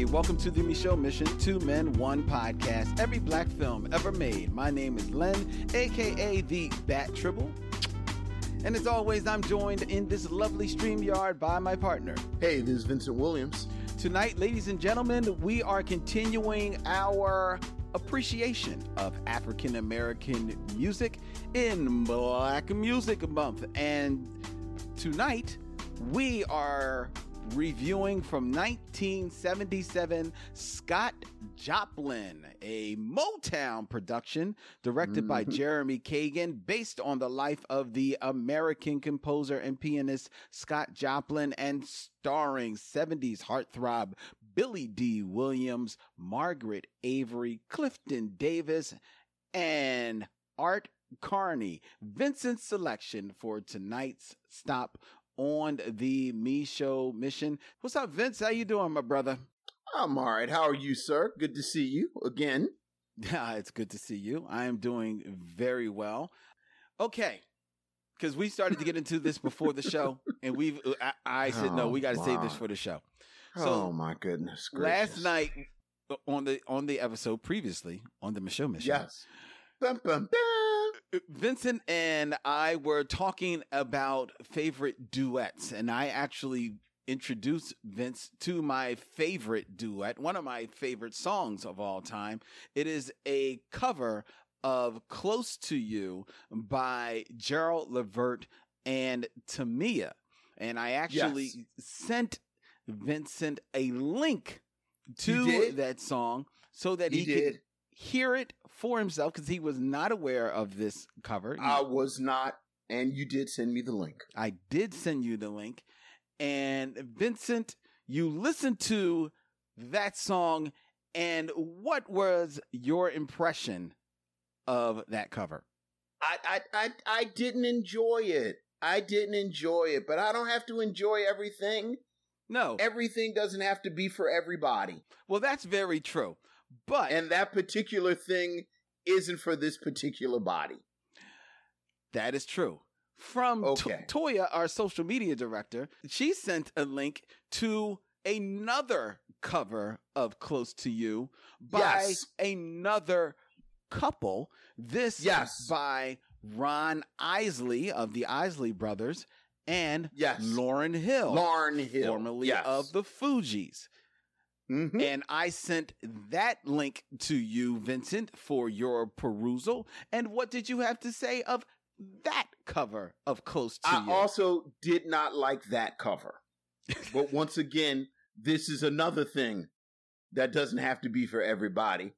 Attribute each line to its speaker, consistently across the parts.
Speaker 1: Hey, welcome to the Micheaux Mission Two Men One podcast. Every black film ever made. My name is Len, aka the Bat Tribble. And as always, I'm joined in this lovely StreamYard by my partner.
Speaker 2: Hey, this is Vincent Williams.
Speaker 1: Tonight, ladies and gentlemen, we are continuing our appreciation of African American music in Black Music Month. And tonight, we are reviewing from 1977 Scott Joplin, a Motown production directed by
Speaker 2: Mhm.
Speaker 1: Jeremy Kagan, based on the life of the American composer and pianist Scott Joplin, and starring 70s heartthrob Billy Dee Williams, Margaret Avery, Clifton Davis, and Art Carney. Vincent's selection for tonight's stop on the Micheaux mission. What's up, Vince? How you doing, my brother?
Speaker 2: I'm all right. How are you, sir? Good to see you again.
Speaker 1: Yeah, it's good to see you. I am doing very well. Okay, because we started to get into this before the show, and we've. I, I said no,
Speaker 2: Oh,
Speaker 1: we got to save this for the show. So,
Speaker 2: oh my goodness.
Speaker 1: Last night uh, on the on the episode previously on the Micheaux Mission,
Speaker 2: Yes. Bum, bum, bum.
Speaker 1: Vincent and I were talking about favorite duets, and I actually introduced Vince to my favorite duet, one of my favorite songs of all time. It is a cover of Close to You by Gerald Levert and Tamia. And I actually
Speaker 2: Yes.
Speaker 1: sent Vincent a link to that song so that he
Speaker 2: did.
Speaker 1: could hear it for himself because he was not aware of this cover.
Speaker 2: I was not, and you did send me the link.
Speaker 1: I did send you the link. And Vincent, you listened to that song, and what was your impression of that cover?
Speaker 2: I, I, I, I didn't enjoy it. I didn't enjoy it, but I don't have to enjoy everything.
Speaker 1: No.
Speaker 2: Everything doesn't have to be for everybody.
Speaker 1: Well, that's very true. But
Speaker 2: And that particular thing isn't for this particular body.
Speaker 1: that is true. From To-
Speaker 2: Okay.
Speaker 1: Toya, our social media director, she sent a link to another cover of Close to You by
Speaker 2: Yes.
Speaker 1: another couple. This
Speaker 2: Yes.
Speaker 1: by Ron Isley of the Isley Brothers and
Speaker 2: Yes.
Speaker 1: Lauryn Hill,
Speaker 2: Lauryn Hill.
Speaker 1: formerly
Speaker 2: yes.
Speaker 1: of the Fugees.
Speaker 2: Mhm.
Speaker 1: And I sent that link to you, Vincent, for your perusal. And what did you have to say of that cover of Close to
Speaker 2: I
Speaker 1: You?
Speaker 2: also did not like that cover. but once again, this is another thing that doesn't have to be for everybody.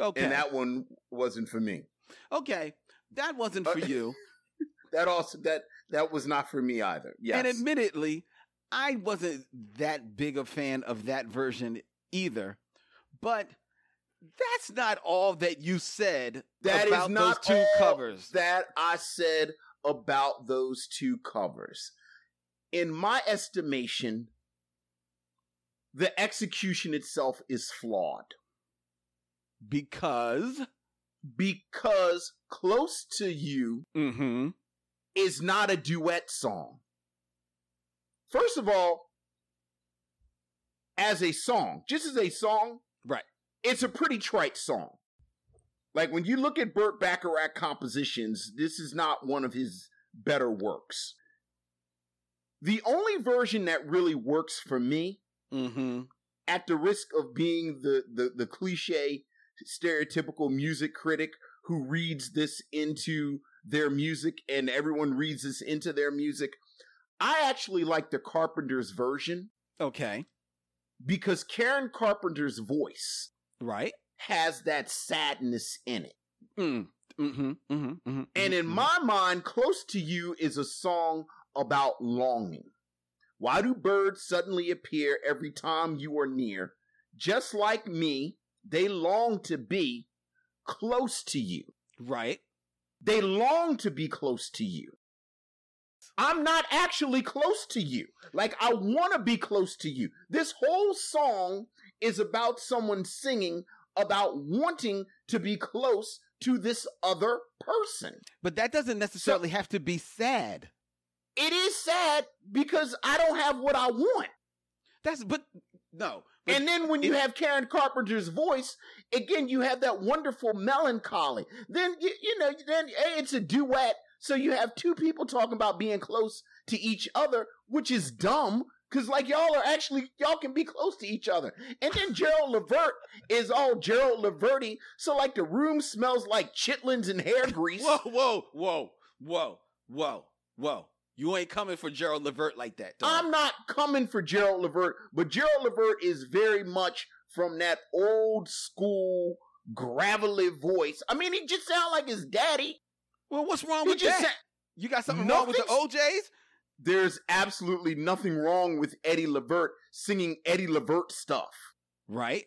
Speaker 1: okay.
Speaker 2: And that one wasn't for me.
Speaker 1: okay. That wasn't
Speaker 2: Uh,
Speaker 1: for you.
Speaker 2: That also that that was not for me either. Yes.
Speaker 1: And admittedly, I wasn't that big a fan of that version either. But that's not all that you said
Speaker 2: That is
Speaker 1: about
Speaker 2: not
Speaker 1: those two
Speaker 2: all
Speaker 1: covers.
Speaker 2: that I said about those two covers. In my estimation, the execution itself is flawed.
Speaker 1: because
Speaker 2: Because Close to You
Speaker 1: mm-hmm.
Speaker 2: is not a duet song. First of all, as a song, just as a song,
Speaker 1: Right.
Speaker 2: it's a pretty trite song. Like when you look at Burt Bacharach compositions, this is not one of his better works. The only version that really works for me,
Speaker 1: Mm-hmm.
Speaker 2: at the risk of being the, the, the cliche, stereotypical music critic who reads this into their music and everyone reads this into their music, I actually like the Carpenter's version
Speaker 1: Okay.
Speaker 2: because Karen Carpenter's voice
Speaker 1: Right.
Speaker 2: has that sadness in it.
Speaker 1: Mm. Mm-hmm. Mm-hmm. mm-hmm
Speaker 2: And in my mind, Close to You is a song about longing. Why do birds suddenly appear every time you are near? Just like me, they long to be close to you.
Speaker 1: right.
Speaker 2: They long to be close to you. I'm not actually close to you. Like, I want to be close to you. This whole song is about someone singing about wanting to be close to this other person.
Speaker 1: But that doesn't necessarily have to be sad.
Speaker 2: It is sad because I don't have what I want.
Speaker 1: That's but no.
Speaker 2: And then when you have Karen Carpenter's voice, again, you have that wonderful melancholy. Then, you, you know, then hey, it's a duet. So you have two people talking about being close to each other, which is dumb. Cause like y'all are actually y'all can be close to each other, and then Gerald Levert is all Gerald Leverty, so like the room smells like chitlins and hair grease.
Speaker 1: Whoa, whoa, whoa, whoa, whoa, whoa! You ain't coming for Gerald Levert like that. Dog.
Speaker 2: I'm not coming for Gerald Levert, but Gerald Levert is very much from that old school gravelly voice. I mean, he just sounds like his daddy.
Speaker 1: Well, what's wrong
Speaker 2: He
Speaker 1: with that?
Speaker 2: sa-
Speaker 1: you got something wrong with the O'Jays?
Speaker 2: There's absolutely nothing wrong with Eddie Levert singing Eddie Levert stuff.
Speaker 1: Right.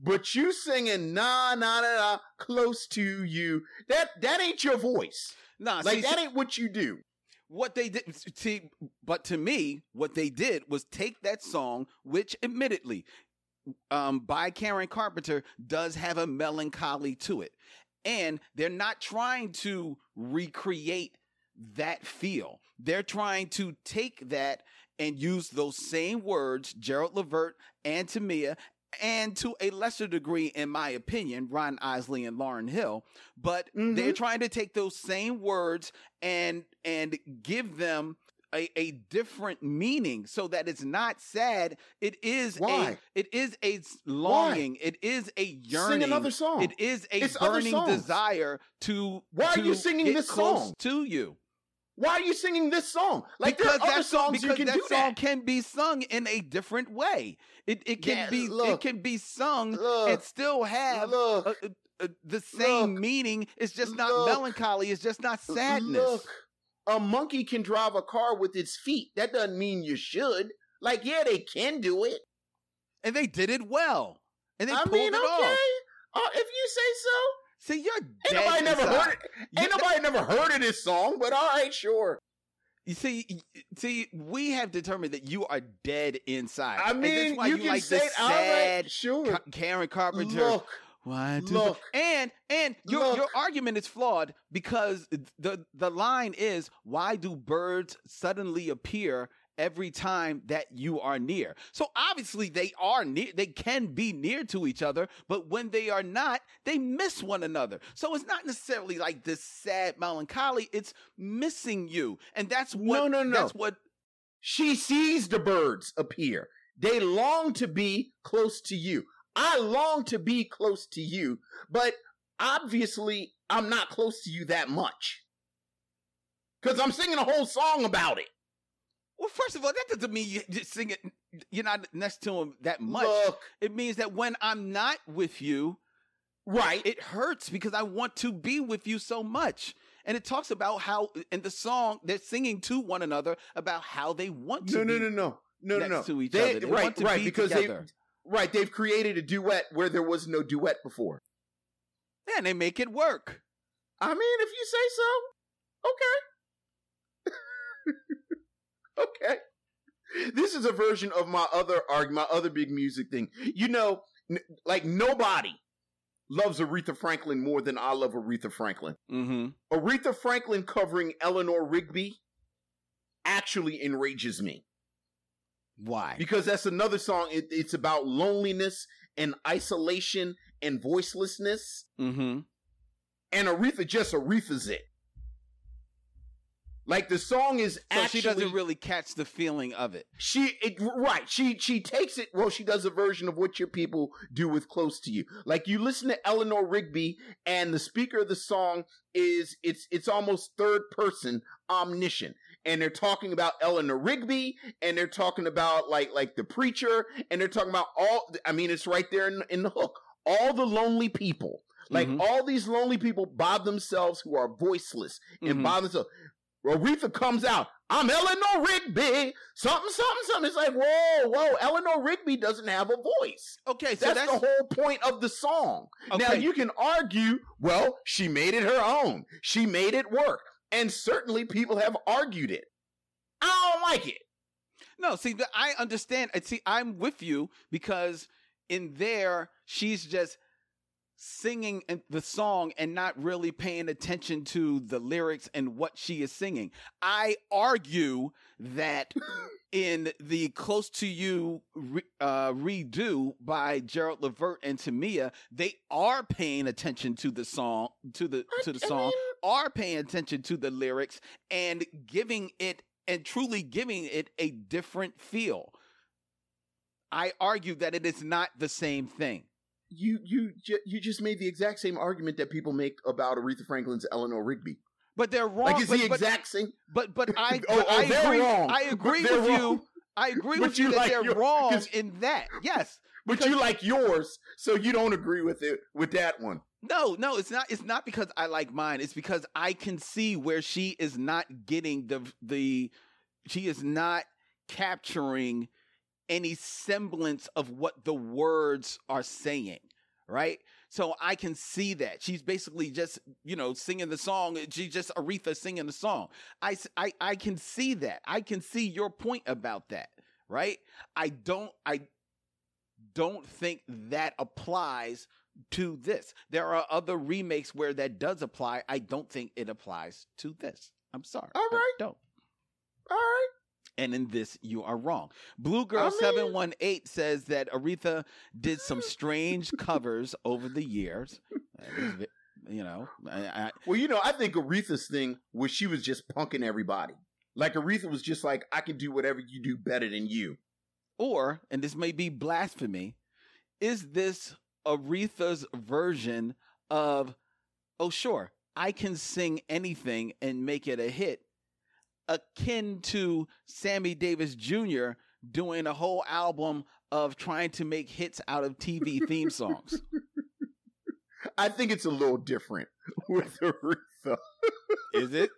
Speaker 2: But you singing na na na na close to you. That that ain't your voice.
Speaker 1: Nah,
Speaker 2: Like
Speaker 1: see,
Speaker 2: that ain't what you do.
Speaker 1: what they did see but to me what they did was take that song which admittedly um by Karen Carpenter does have a melancholy to it and they're not trying to recreate that feel they're trying to take that and use those same words Gerald Levert and Tamia and to a lesser degree, in my opinion, Ron Isley and Lauryn Hill, but
Speaker 2: Mhm.
Speaker 1: they're trying to take those same words and and give them a, a different meaning so that it's not sad. It is
Speaker 2: Why?
Speaker 1: a it is a longing. It is a yearning.
Speaker 2: Sing another song.
Speaker 1: It is a
Speaker 2: It's
Speaker 1: burning desire to.
Speaker 2: Why are
Speaker 1: to
Speaker 2: you singing this song?
Speaker 1: to you?
Speaker 2: Why are you singing this song? Like
Speaker 1: because
Speaker 2: there are other
Speaker 1: that song,
Speaker 2: songs you can
Speaker 1: that
Speaker 2: do
Speaker 1: song
Speaker 2: that.
Speaker 1: can be sung in a different way. It it can
Speaker 2: Yeah,
Speaker 1: be it can be sung
Speaker 2: Look,
Speaker 1: and still have
Speaker 2: look,
Speaker 1: uh, uh, uh, the same
Speaker 2: Look.
Speaker 1: meaning. It's just not
Speaker 2: Look.
Speaker 1: melancholy. It's just not sadness.
Speaker 2: A monkey can drive a car with its feet. That doesn't mean you should. Like, yeah, they can do it.
Speaker 1: And they did it well. And they.
Speaker 2: I
Speaker 1: pulled
Speaker 2: mean,
Speaker 1: it
Speaker 2: okay.
Speaker 1: off.
Speaker 2: Uh, if you say so.
Speaker 1: See, you're
Speaker 2: Ain't
Speaker 1: dead
Speaker 2: nobody never heard it. Ain't nobody never heard of this song, but all right, sure.
Speaker 1: You see, see, we have determined that you are dead inside.
Speaker 2: I
Speaker 1: And that's
Speaker 2: mean,
Speaker 1: why
Speaker 2: you,
Speaker 1: you,
Speaker 2: can
Speaker 1: like
Speaker 2: say
Speaker 1: the sad
Speaker 2: Sure.
Speaker 1: Karen Carpenter.
Speaker 2: Look,
Speaker 1: One, do
Speaker 2: Look.
Speaker 1: and and your
Speaker 2: Look.
Speaker 1: your argument is flawed because the the line is why do birds suddenly appear every time that you are near? So obviously they are near they can be near to each other, but when they are not, they miss one another. So it's not necessarily like this sad melancholy, it's missing you. And that's what
Speaker 2: No, no, no.
Speaker 1: that's what
Speaker 2: she sees the birds appear. They long to be close to you. I long to be close to you, but obviously I'm not close to you that much. Because I'm singing a whole song about it.
Speaker 1: well, first of all, that doesn't mean you just sing it. You're not next to him that much.
Speaker 2: Look,
Speaker 1: It means that when I'm not with you,
Speaker 2: right.
Speaker 1: it hurts because I want to be with you so much. And it talks about how in the song they're singing to one another about how they want to
Speaker 2: no, no,
Speaker 1: be
Speaker 2: no, no, no, no, no.
Speaker 1: to each
Speaker 2: They-
Speaker 1: other. They
Speaker 2: right,
Speaker 1: want to
Speaker 2: right,
Speaker 1: be
Speaker 2: because
Speaker 1: together.
Speaker 2: they, right, they've created a duet where there was no duet before.
Speaker 1: Yeah, and they make it work.
Speaker 2: I mean, if you say so, okay. okay. This is a version of my other arg, my other big music thing. You know, n- like nobody loves Aretha Franklin more than I love Aretha Franklin.
Speaker 1: Mm-hmm.
Speaker 2: Aretha Franklin covering Eleanor Rigby actually enrages me
Speaker 1: Why?
Speaker 2: because that's another song. It, it's about loneliness and isolation and voicelessness.
Speaker 1: Mm-hmm.
Speaker 2: and Aretha just Aretha's it. Like the song is
Speaker 1: So
Speaker 2: actually
Speaker 1: she doesn't really catch the feeling of it.
Speaker 2: she it, right she she takes it well she does a version of what your people do with close to you like you listen to Eleanor Rigby and the speaker of the song is it's it's almost third person omniscient and they're talking about Eleanor Rigby and they're talking about like like the preacher and they're talking about all I mean it's right there in, in the hook all the lonely people like
Speaker 1: Mhm.
Speaker 2: all these lonely people by themselves who are voiceless and
Speaker 1: Mhm.
Speaker 2: by themselves Aretha comes out. I'm Eleanor Rigby. Something, something, something. It's like, whoa, whoa. Eleanor Rigby doesn't have a voice.
Speaker 1: Okay, so
Speaker 2: That's,
Speaker 1: that's,
Speaker 2: the whole point of the song. Now you can argue, well, she made it her own. She made it work. And certainly people have argued it. I don't like it.
Speaker 1: No, see, I understand. See, I'm with you because in there, she's just singing the song and not really paying attention to the lyrics and what she is singing. I argue that in the Close to You re, uh, redo by Gerald Levert and Tamia, they are paying attention to the song, to the to the song, are paying attention to the lyrics and giving it and truly giving it a different feel. I argue that it is not the same thing
Speaker 2: you you you just made the exact same argument that people make about Aretha Franklin's Eleanor Rigby.
Speaker 1: But they're wrong.
Speaker 2: Like it's
Speaker 1: but,
Speaker 2: the
Speaker 1: but,
Speaker 2: exact same.
Speaker 1: But but I
Speaker 2: oh,
Speaker 1: but
Speaker 2: oh,
Speaker 1: I
Speaker 2: they're
Speaker 1: agree.
Speaker 2: wrong.
Speaker 1: I agree with
Speaker 2: they're
Speaker 1: you. I agree
Speaker 2: But
Speaker 1: with you
Speaker 2: you
Speaker 1: that
Speaker 2: like
Speaker 1: they're
Speaker 2: your-
Speaker 1: wrong in that. Yes.
Speaker 2: But you like yours, so you don't agree with it with that one.
Speaker 1: No, no, it's not. It's not because I like mine. It's because I can see where she is not getting the the. She is not capturing any semblance of what the words are saying. Right. So I can see that she's basically just you know singing the song. She's just Aretha singing the song. I, I, I can see that. I can see your point about that. Right. I don't. I don't think that applies to this. There are other remakes where that does apply. I don't think it applies to this. I'm sorry.
Speaker 2: All right.
Speaker 1: I don't.
Speaker 2: All right.
Speaker 1: And in this, you are wrong. Blue Girl
Speaker 2: I mean-
Speaker 1: seven one eight says that Aretha did some strange covers over the years. That is ve- You know, I, I,
Speaker 2: Well, you know, I think Aretha's thing was she was just punking everybody. Like Aretha was just like, I can do whatever you do better than you.
Speaker 1: or and this may be blasphemy. Is this Aretha's version of? Oh, sure, I can sing anything and make it a hit. Akin to Sammy Davis Jr. doing a whole album of trying to make hits out of TV theme songs.
Speaker 2: I think it's a little different with Aretha.
Speaker 1: Is it?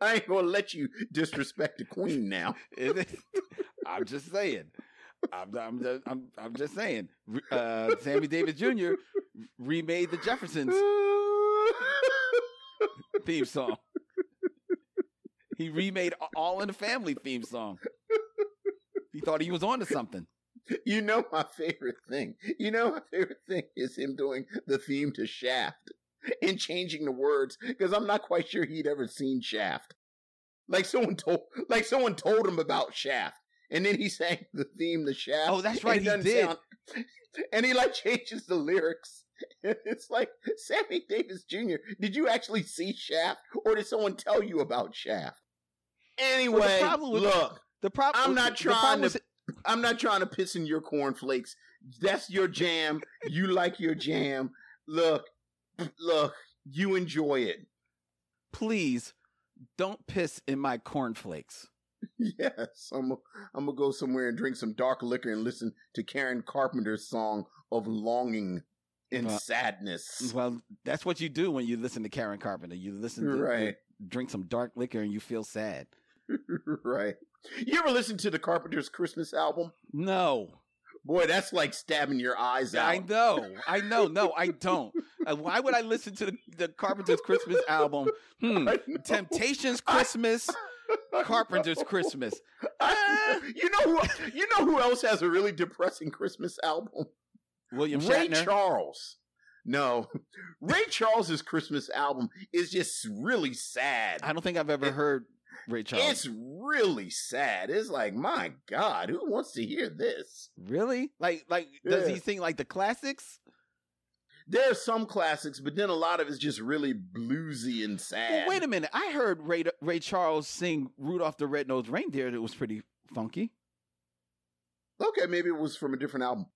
Speaker 2: I ain't gonna let you disrespect the queen now.
Speaker 1: Is it? I'm just saying. I'm, I'm, just, I'm, I'm just saying. Uh, Sammy Davis Jr. remade the Jeffersons theme song. He remade All in the Family theme song. He thought he was onto something.
Speaker 2: You know my favorite thing. You know my favorite thing is him doing the theme to Shaft and changing the words because I'm not quite sure he'd ever seen Shaft. Like someone told, like someone told him about Shaft, and then he sang the theme to Shaft.
Speaker 1: Oh, that's right, he did.
Speaker 2: and he like changes the lyrics. It's like Sammy Davis Jr. Did you actually see Shaft, or did someone tell you about Shaft? Anyway,
Speaker 1: problem with-
Speaker 2: look,
Speaker 1: The problem.
Speaker 2: I'm not
Speaker 1: the
Speaker 2: trying
Speaker 1: was-
Speaker 2: to- I'm not trying to piss in your cornflakes. That's your jam. You like your jam. Look, look, you enjoy it.
Speaker 1: Please don't piss in my cornflakes.
Speaker 2: Yes, I'm. I'm gonna go somewhere and drink some dark liquor and listen to Karen Carpenter's song of longing and
Speaker 1: Well-
Speaker 2: sadness.
Speaker 1: Well, that's what you do when you listen to Karen Carpenter. You listen to
Speaker 2: Right,
Speaker 1: drink some dark liquor and you feel sad.
Speaker 2: right. You ever listen to the Carpenters' Christmas album?
Speaker 1: No,
Speaker 2: Boy, that's like stabbing your eyes out.
Speaker 1: I know, I know. No, I don't. Uh, why would I listen to the, the Carpenter's Christmas album? Hmm.
Speaker 2: I.
Speaker 1: Temptations Christmas, Carpenter's Christmas.
Speaker 2: I- you know who? You know who else has a really depressing Christmas album?
Speaker 1: William
Speaker 2: Ray
Speaker 1: Shatner.
Speaker 2: Charles. No, Ray Charles's Christmas album is just really sad.
Speaker 1: I don't think I've ever heard Ray Charles.
Speaker 2: It's really sad. It's like, my God, who wants to hear this?
Speaker 1: really like like does he sing like the classics?
Speaker 2: There are some classics, but then a lot of it's just really bluesy and
Speaker 1: Well,
Speaker 2: sad.
Speaker 1: wait a minute. I heard Ray Ray Charles sing Rudolph the Red-Nosed Reindeer. That was pretty funky.
Speaker 2: Okay, maybe it was from a different album.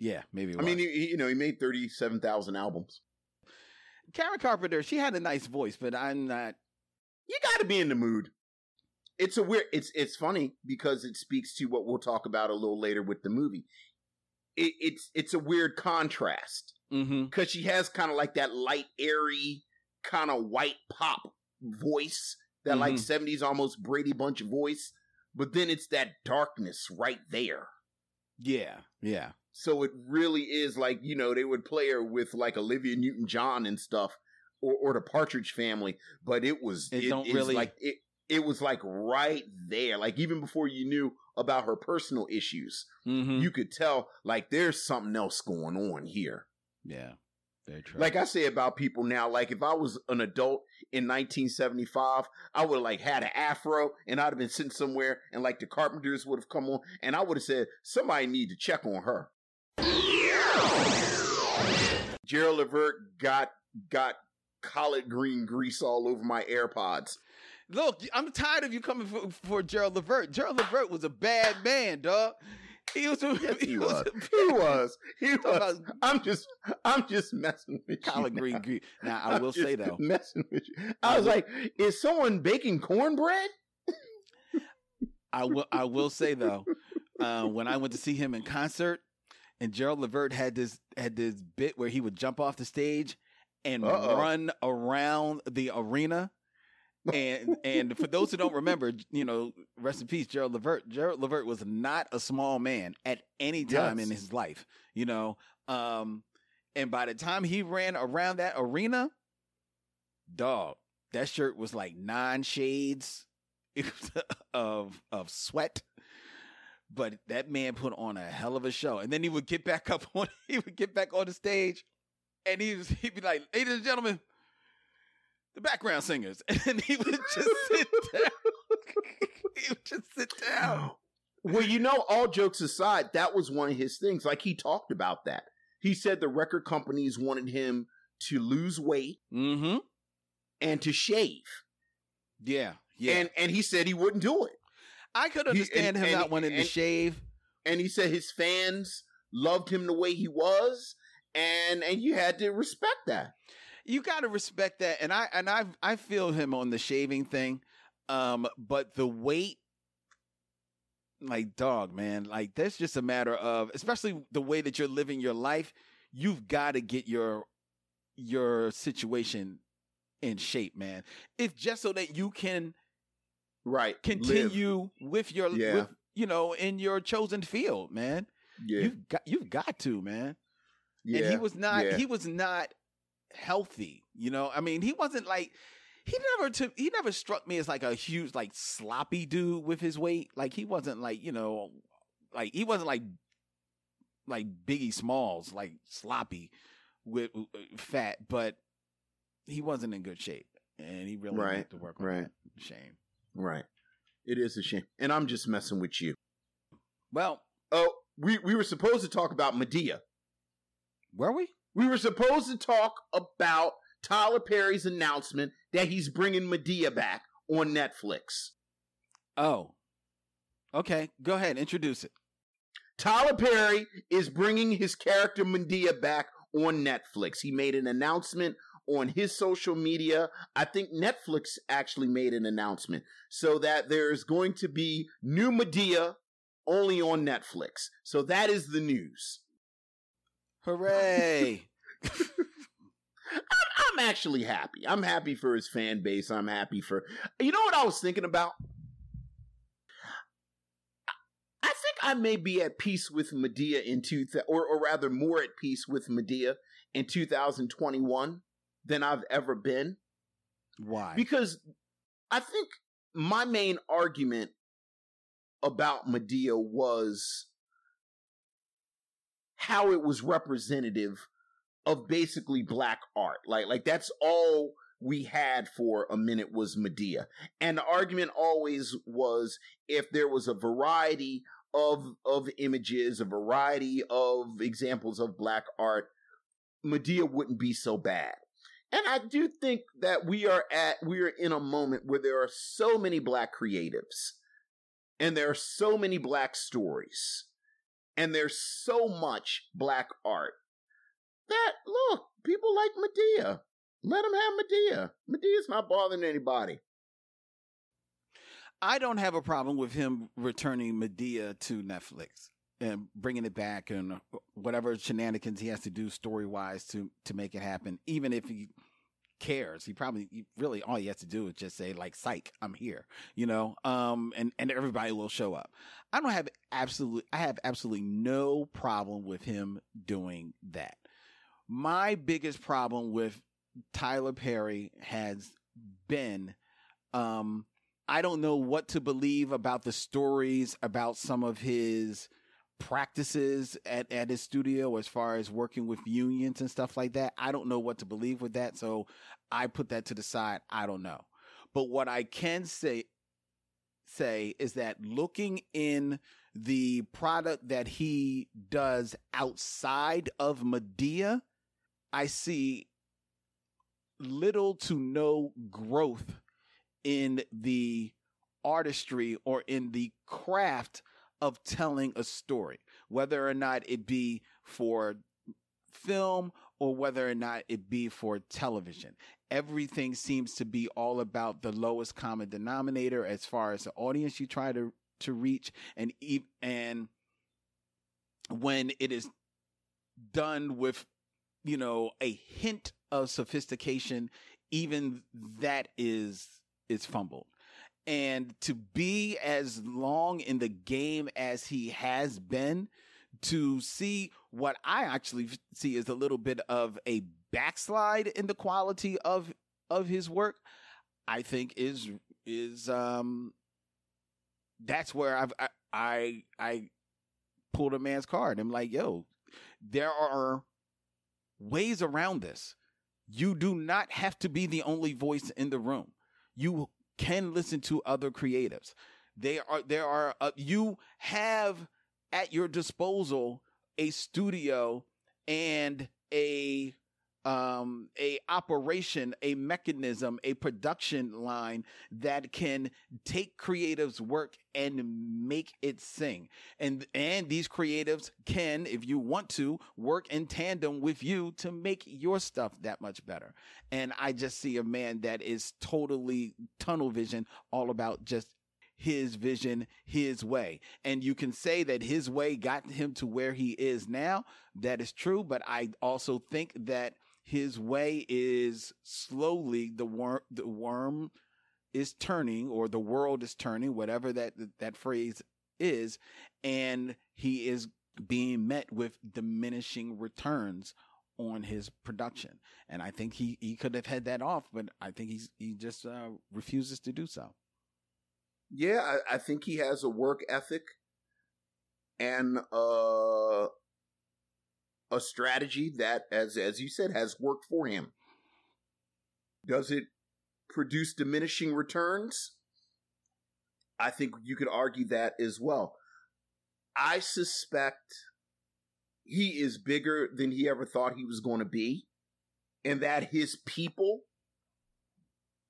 Speaker 1: Yeah, maybe. It
Speaker 2: I mean, he, you know, he made thirty-seven thousand albums.
Speaker 1: Karen Carpenter, she had a nice voice, but I'm not.
Speaker 2: You got to be in the mood. It's a weird. It's it's funny because it speaks to what we'll talk about a little later with the movie. It, it's it's a weird contrast
Speaker 1: Mm-hmm.
Speaker 2: because she has kind of like that light, airy, kind of white pop voice, that like seventies almost Brady Bunch voice, but then it's that darkness right there.
Speaker 1: Yeah, yeah.
Speaker 2: So it really is like you know they would play her with like Olivia Newton John and stuff, or or the Partridge Family, but it was
Speaker 1: It
Speaker 2: it,
Speaker 1: don't really-
Speaker 2: like it. It was like right there, like even before you knew about her personal issues,
Speaker 1: Mm-hmm.
Speaker 2: you could tell like there's something else going on here.
Speaker 1: Yeah.
Speaker 2: Like I say about people now, like if I was an adult in 1975, I would have like had an afro and I'd have been sitting somewhere and like the Carpenters would have come on and I would have said, somebody need to check on her. Gerald Levert got got collard green grease all over my AirPods.
Speaker 1: Look, I'm tired of you coming for, for Gerald Levert. Gerald Levert was a bad man, dog. He was. A,
Speaker 2: Yes, he,
Speaker 1: he
Speaker 2: was.
Speaker 1: a-
Speaker 2: He was. He was.
Speaker 1: about
Speaker 2: I'm just. I'm just messing with
Speaker 1: collard
Speaker 2: you.
Speaker 1: green
Speaker 2: now.
Speaker 1: green. Now I
Speaker 2: I'm
Speaker 1: will say though,
Speaker 2: messing with you.
Speaker 1: I
Speaker 2: I was
Speaker 1: will-
Speaker 2: like, is someone baking cornbread?
Speaker 1: I will. I will say though, uh, when I went to see him in concert, and Gerald Levert had this had this bit where he would jump off the stage and
Speaker 2: Uh-oh.
Speaker 1: run around the arena. And and for those who don't remember, you know, rest in peace, Gerald Levert. Gerald Levert was not a small man at any time in his life, you know. Um, and by the time he ran around that arena, dog, that shirt was like nine shades of of sweat. But that man put on a hell of a show. And then he would get back up on he would get back on the stage and he was he'd be like, ladies and gentlemen, the background singers. And he would just sit down. he would just sit down.
Speaker 2: Well, you know, all jokes aside, that was one of his things. Like he talked about that. He said the record companies wanted him to lose weight
Speaker 1: Mm-hmm.
Speaker 2: and to shave.
Speaker 1: Yeah. Yeah.
Speaker 2: And and he said he wouldn't do it.
Speaker 1: I could
Speaker 2: he-
Speaker 1: understand
Speaker 2: and-
Speaker 1: him
Speaker 2: and-
Speaker 1: not wanting to shave.
Speaker 2: And he said his fans loved him the way he was, and and you had to respect that.
Speaker 1: you got to respect that and i and i i feel him on the shaving thing um but the weight like dog man like that's just a matter of especially the way that you're living your life you've got to get your your situation in shape man it's just so that you can
Speaker 2: Right. Live.
Speaker 1: continue with your
Speaker 2: Yeah.
Speaker 1: with you know in your chosen field man
Speaker 2: Yeah.
Speaker 1: you've got you've got to man
Speaker 2: yeah.
Speaker 1: and he was not
Speaker 2: yeah.
Speaker 1: he was not healthy you know i mean he wasn't like he never took he never struck me as like a huge like sloppy dude with his weight like he wasn't like you know like he wasn't like like biggie smalls like sloppy with uh, fat but he wasn't in good shape and he really
Speaker 2: Right,
Speaker 1: had to work on
Speaker 2: right.
Speaker 1: that shame
Speaker 2: Right. It is a shame. And I'm just messing with you.
Speaker 1: well
Speaker 2: Oh, we, we were supposed to talk about Madea.
Speaker 1: Were we
Speaker 2: We were supposed to talk about Tyler Perry's announcement that he's bringing Madea back on Netflix.
Speaker 1: oh okay go ahead introduce it
Speaker 2: Tyler Perry is bringing his character Madea back on Netflix. He made an announcement on his social media. I think Netflix actually made an announcement so that there's going to be new Madea only on Netflix. So that is the news.
Speaker 1: Hooray
Speaker 2: I'm actually happy. I'm happy for his fan base. I'm happy for. You know what I was thinking about? I think I may be at peace with Madea in two, or or rather more at peace with Madea in 2021 than I've ever been
Speaker 1: why
Speaker 2: because I think my main argument about Madea was how it was representative of basically black art. Like like that's all we had for a minute was Madea. And the argument always was if there was a variety of of images, a variety of examples of black art, Madea wouldn't be so bad. And I do think that we are at we are in a moment where there are so many black creatives and there are so many black stories and there's so much black art that look, people like Madea. Let them have Madea. Madea's not bothering anybody.
Speaker 1: I don't have a problem with him returning Madea to Netflix and bringing it back and uh, whatever shenanigans he has to do story wise to to make it happen. Even if he cares, he probably really all he has to do is just say like "Psych, I'm here," you know, um, and and everybody will show up. I don't have absolute. I have absolutely no problem with him doing that. My biggest problem with Tyler Perry has been um I don't know what to believe about the stories about some of his practices at, at his studio as far as working with unions and stuff like that. I don't know what to believe with that. So I put that to the side. I don't know. But what I can say say is that looking in the product that he does outside of Madea, I see little to no growth in the artistry or in the craft of telling a story, whether or not it be for film or whether or not it be for television. Everything seems to be all about the lowest common denominator as far as the audience you try to to reach and and when it is done with you know a hint of sophistication even that is is fumbled. And to be as long in the game as he has been to see what I actually see is a little bit of a backslide in the quality of of his work, I think is is um that's where I've I I, I pulled a man's card. I'm like, yo, there are ways around this. You do not have to be the only voice in the room. You can listen to other creatives. They are there are uh, you have at your disposal a studio and a um, a operation, a mechanism, a production line that can take creatives' work and make it sing. And and these creatives can, if you want to, work in tandem with you to make your stuff that much better. And I just see a man that is totally tunnel vision, all about just his vision his way. And you can say that his way got him to where he is now. That is true. But I also think that his way is slowly the worm, the worm is turning or the world is turning, whatever that, that phrase is. And he is being met with diminishing returns on his production. And I think he, he could have had that off, but I think he's, he just uh, refuses to do so.
Speaker 2: Yeah, I, I think he has a work ethic and uh, a strategy that, as as you said, has worked for him. Does it produce diminishing returns? I think you could argue that as well. I suspect he is bigger than he ever thought he was going to be, and that his people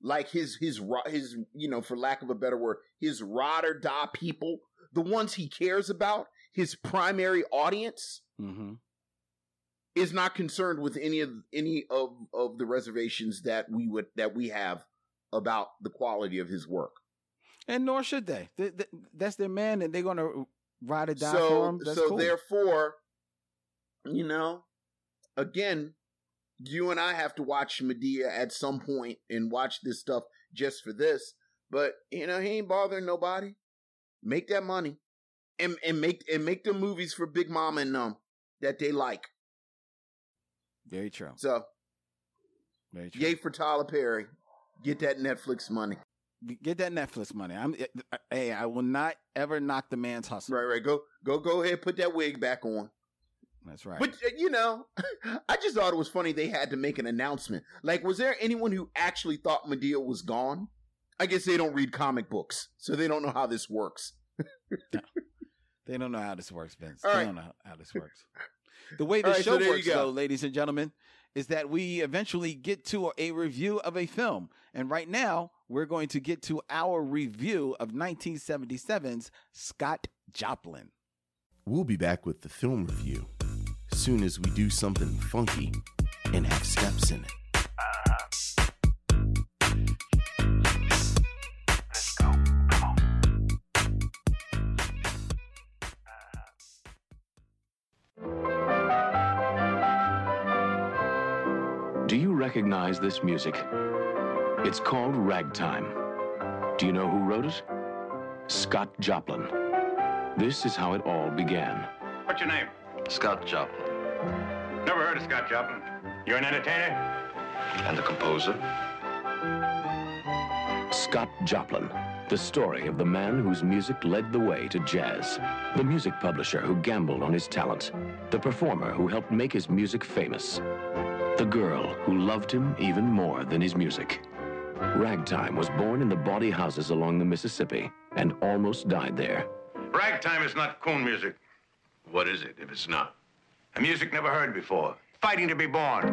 Speaker 2: like his his his you know for lack of a better word his ride or die people the ones he cares about his primary audience mm-hmm. Is not concerned with any of any of of the reservations that we would that we have about the quality of his work
Speaker 1: and nor should they, they, they that's their man and they're gonna ride or die
Speaker 2: so,
Speaker 1: for him
Speaker 2: that's so cool. therefore you know again you and I have to watch Madea at some point and watch this stuff just for this. But you know, he ain't bothering nobody. Make that money. And and make and make the movies for Big Mama and them that they like.
Speaker 1: Very true.
Speaker 2: So
Speaker 1: Very true.
Speaker 2: Yay for Tyler Perry. Get that Netflix money.
Speaker 1: Get that Netflix money. I'm hey, I will not ever knock the man's hustle.
Speaker 2: Right, right. Go go go ahead, put that wig back on.
Speaker 1: That's right.
Speaker 2: But uh, you know, I just thought it was funny they had to make an announcement. Like, was there anyone who actually thought Madea was gone? I guess they don't read comic books, so they don't know how this works.
Speaker 1: no. They don't know how this works, Vince. All they right. don't know how this works. The way the right, show so works, though, ladies and gentlemen, is that we eventually get to a review of a film. And right now, we're going to get to our review of 1977's Scott Joplin.
Speaker 3: We'll be back with the film review soon as we do something funky and have steps in it.
Speaker 4: Recognize this music? It's called Ragtime. Do you know who wrote it? Scott Joplin. This is how it all began.
Speaker 5: What's your name?
Speaker 6: Scott Joplin.
Speaker 5: Never heard of Scott Joplin. You're an entertainer?
Speaker 6: And a composer.
Speaker 4: Scott Joplin, The story of the man whose music led the way to jazz. The music publisher who gambled on his talent. The performer who helped make his music famous. The girl who loved him even more than his music. Ragtime was born in the bawdy houses along the Mississippi and almost died there.
Speaker 5: Ragtime is not coon music.
Speaker 6: What is it if it's not?
Speaker 5: A music never heard before. Fighting to be born.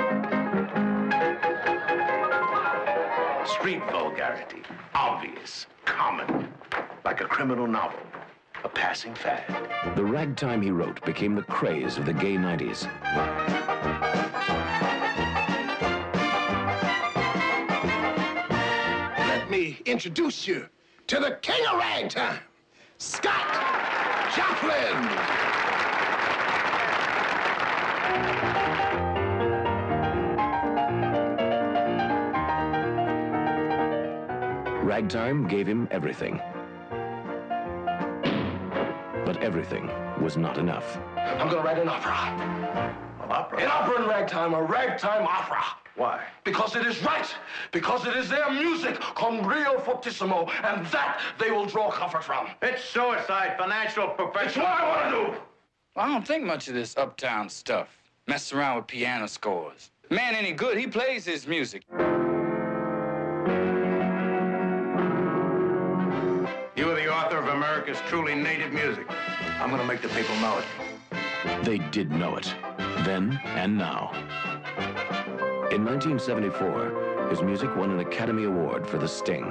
Speaker 6: Street vulgarity. Obvious. Common. Like a criminal novel. A passing fad.
Speaker 4: The ragtime he wrote became the craze of the gay 90s.
Speaker 7: Me introduce you to the king of ragtime, Scott Joplin.
Speaker 4: Ragtime gave him everything. But everything was not enough.
Speaker 7: I'm gonna write an opera.
Speaker 6: An opera?
Speaker 7: An opera in ragtime, a ragtime opera.
Speaker 6: Why?
Speaker 7: Because it is right. Because it is their music, con Rio fortissimo, and that they will draw comfort from.
Speaker 5: It's suicide, financial
Speaker 7: It's
Speaker 5: perfection.
Speaker 7: what I want to do.
Speaker 8: Well, I don't think much of this uptown stuff. Mess around with piano scores. Man, any good, he plays his music.
Speaker 5: You are the author of America's truly native music. I'm gonna make the people know it.
Speaker 4: They did know it, then and now. In 1974, his music won an Academy Award for The Sting.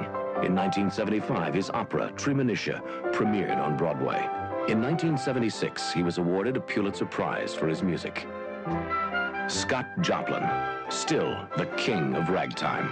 Speaker 4: In 1975, his opera, Treemonisha, premiered on Broadway. In 1976, he was awarded a Pulitzer Prize for his music. Scott Joplin, still the king of ragtime.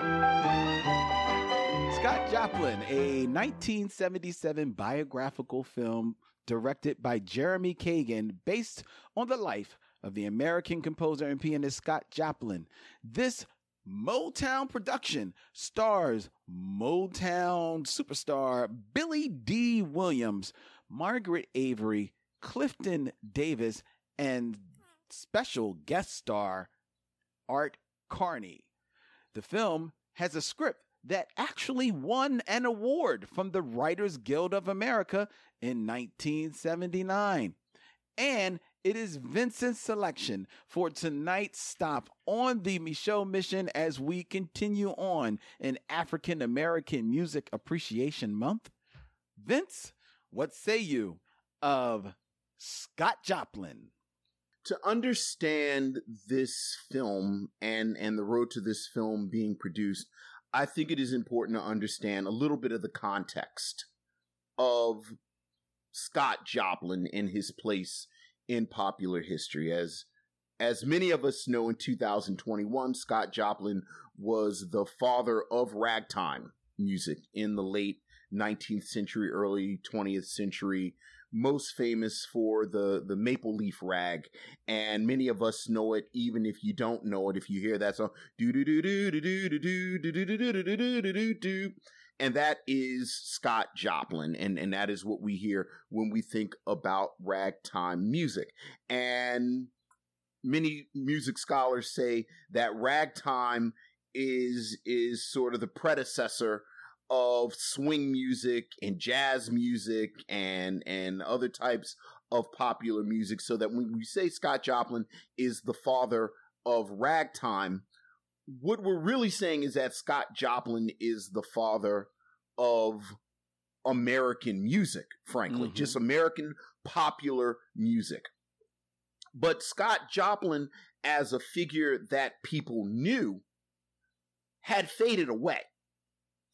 Speaker 1: Scott Joplin, a 1977 biographical film directed by Jeremy Kagan based on the life of the American composer and pianist Scott Joplin. This Motown production stars Motown superstar Billy Dee Williams, Margaret Avery, Clifton Davis, and special guest star Art Carney. The film has a script that actually won an award from the Writers Guild of America in 1979. And it is Vincent's selection for tonight's stop on the Micheaux Mission as we continue on in African American Music Appreciation Month. Vince, what say you of Scott Joplin?
Speaker 2: to understand this film and and the road to this film being produced i think it is important to understand a little bit of the context of scott joplin and his place in popular history. As as many of us know in 2021 scott joplin was the father of ragtime music in the late 19th century early 20th century most famous for the the maple leaf rag. And many of us know it even if you don't know it if you hear that song do do do do do do do do do do do do do do do and that is Scott Joplin and and that is what we hear when we think about ragtime music. And many music scholars say that ragtime is is sort of the predecessor of swing music and jazz music and and other types of popular music so that when we say Scott Joplin is the father of ragtime what we're really saying is that Scott Joplin is the father of American music frankly
Speaker 1: Mhm.
Speaker 2: just American popular music but Scott Joplin as a figure that people knew had faded away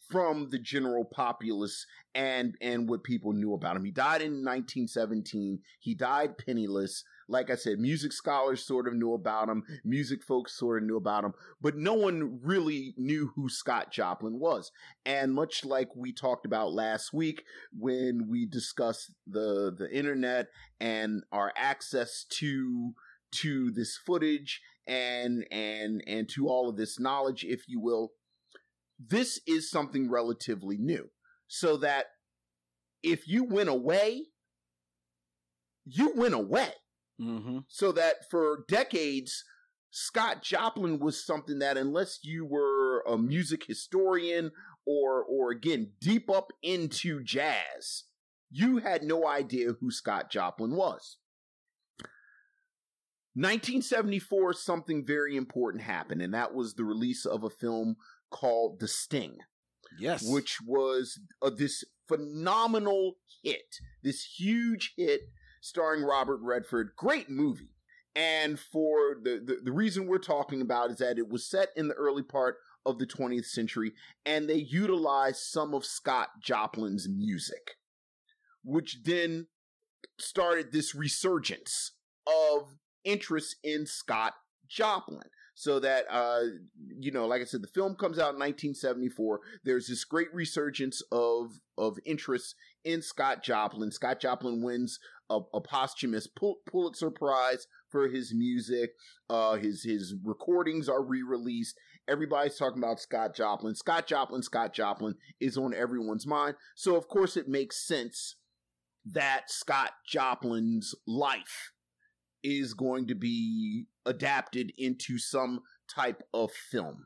Speaker 2: from the general populace and and what people knew about him. He died in 1917. He died penniless. Like I said, music scholars sort of knew about him, music folks sort of knew about him, but no one really knew who Scott Joplin was. And much like we talked about last week when we discussed the the internet and our access to to this footage and and and to all of this knowledge if you will this is something relatively new. So that if you went away, you went away.
Speaker 1: Mm-hmm.
Speaker 2: So that for decades, Scott Joplin was something that, unless you were a music historian or or again deep up into jazz, you had no idea who Scott Joplin was. 1974, something very important happened, and that was the release of a film called The Sting.
Speaker 1: Yes.
Speaker 2: Which was uh, this phenomenal hit, this huge hit starring Robert Redford. Great movie. And for the, the, the reason we're talking about is that it was set in the early part of the 20th century, and they utilized some of Scott Joplin's music, which then started this resurgence of interest in Scott Joplin. So that, uh, you know, like I said, the film comes out in 1974. There's this great resurgence of of interest in Scott Joplin. Scott Joplin wins a, a posthumous Pul- Pulitzer Prize for his music. Uh, his his recordings are re-released. Everybody's talking about Scott Joplin. Scott Joplin, Scott Joplin is on everyone's mind. So of course it makes sense that Scott Joplin's life is going to be adapted into some type of film.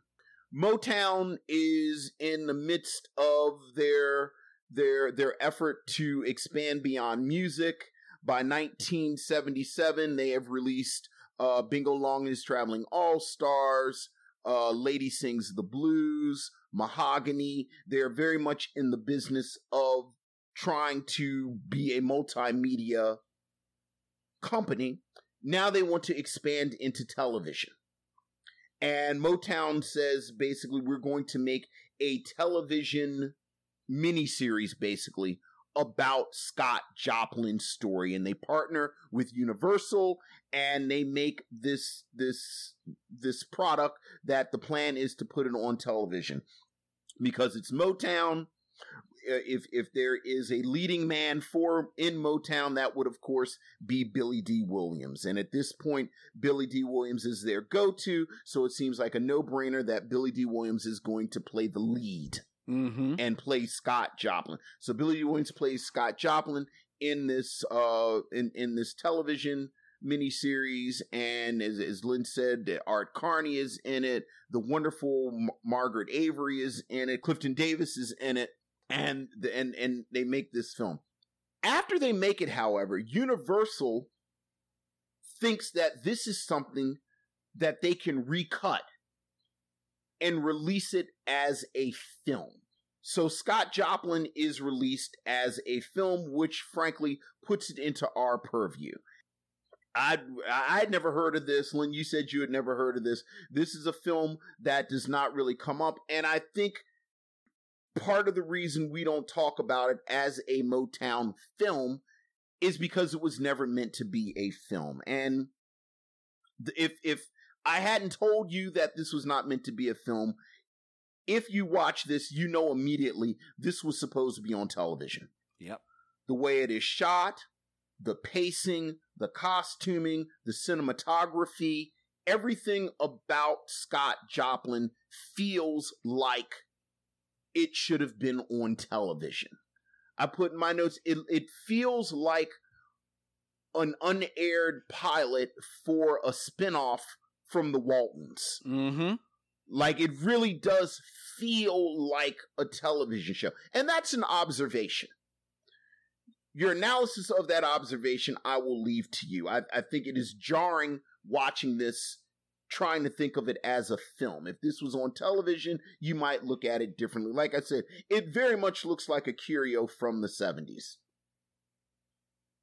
Speaker 2: Motown is in the midst of their their their effort to expand beyond music. By 1977, they have released uh, Bingo Long is Traveling All Stars, uh, Lady Sings the Blues, Mahogany. They're very much in the business of trying to be a multimedia company. Now they want to expand into television. And Motown says basically, we're going to make a television miniseries, basically, about Scott Joplin's story. And they partner with Universal and they make this, this, this product that the plan is to put it on television because it's Motown uh, if if there is a leading man for in Motown, that would of course be Billy Dee Williams. And at this point, Billy Dee Williams is their go-to, so it seems like a no-brainer that Billy Dee Williams is going to play the lead
Speaker 1: mm-hmm.
Speaker 2: and play Scott Joplin. So Billy Williams plays Scott Joplin in this uh in in this television miniseries, and as, as Lynn said, Art Carney is in it. The wonderful M- Margaret Avery is in it. Clifton Davis is in it and the, and and they make this film. After they make it, however, Universal thinks that this is something that they can recut and release it as a film. So Scott Joplin is released as a film, which frankly puts it into our purview. I'd I'd never heard of this. Lynn, you said you had never heard of this. This is a film that does not really come up, and I think part of the reason we don't talk about it as a Motown film is because it was never meant to be a film. And if if I hadn't told you that this was not meant to be a film, if you watch this, you know immediately this was supposed to be on television.
Speaker 1: Yep.
Speaker 2: The way it is shot, the pacing, the costuming, the cinematography, everything about Scott Joplin feels like it should have been on television. I put in my notes, it, it feels like an unaired pilot for a spinoff from the Waltons.
Speaker 1: Mm-hmm.
Speaker 2: Like it really does feel like a television show. And that's an observation. Your analysis of that observation, I will leave to you. I, I think it is jarring watching this trying to think of it as a film. If this was on television, you might look at it differently. Like I said, it very much looks like a curio from the 70s.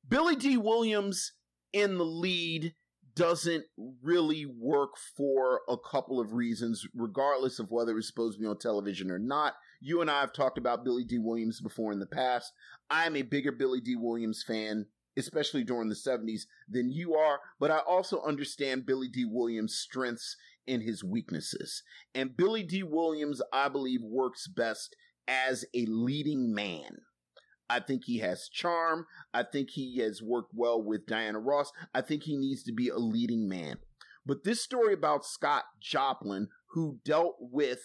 Speaker 2: Billy Dee Williams in the lead doesn't really work for a couple of reasons, regardless of whether it's supposed to be on television or not. You and I have talked about Billy Dee Williams before in the past. I'm a bigger Billy Dee Williams fan especially during the 70s, than you are, but I also understand Billy Dee Williams' strengths and his weaknesses. And Billy Dee Williams, I believe, works best as a leading man. I think he has charm. I think he has worked well with Diana Ross. I think he needs to be a leading man. But this story about Scott Joplin, who dealt with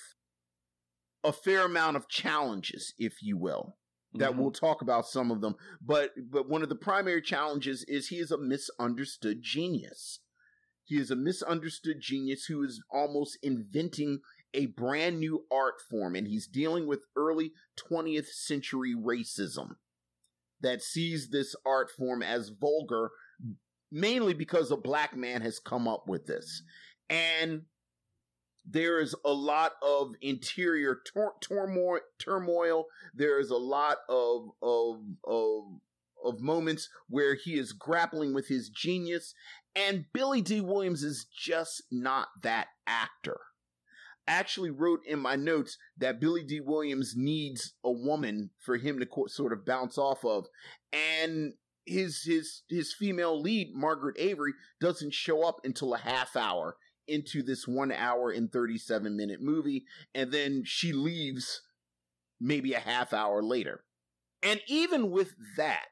Speaker 2: a fair amount of challenges, if you will, that mm-hmm. we'll talk about some of them. But but one of the primary challenges is he is a misunderstood genius. He is a misunderstood genius who is almost inventing a brand new art form and he's dealing with early 20th century racism that sees this art form as vulgar mainly because a black man has come up with this. And there is a lot of interior tor- turmoil turmoil. There is a lot of of of of moments where he is grappling with his genius. And Billy Dee Williams is just not that actor actually wrote in my notes that Billy Dee Williams needs a woman for him to co- sort of bounce off of, and his his his female lead Margaret Avery doesn't show up until a half hour into this one hour and thirty seven minute movie, and then she leaves maybe a half hour later, and even with that,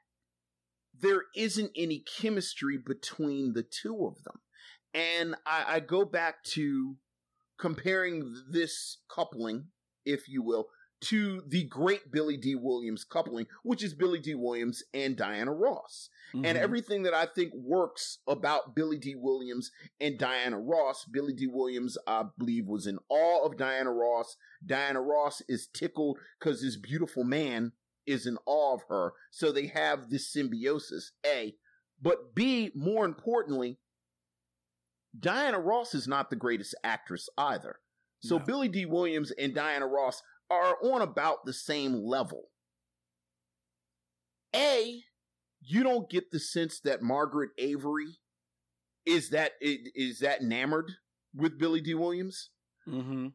Speaker 2: there isn't any chemistry between the two of them, and I, I go back to comparing this coupling, if you will, to the great Billy Dee Williams coupling, which is Billy Dee Williams and Diana Ross. Mm-hmm. And everything that I think works about Billy Dee Williams and Diana Ross, Billy Dee Williams, I believe, was in awe of Diana Ross. Diana Ross is tickled because this beautiful man is in awe of her. So they have this symbiosis, A. But B, more importantly, Diana Ross is not the greatest actress either. So no. Billy Dee Williams and Diana Ross are on about the same level. A, you don't get the sense that Margaret Avery is that is that enamored with Billy Dee Williams.
Speaker 1: Mm-hmm.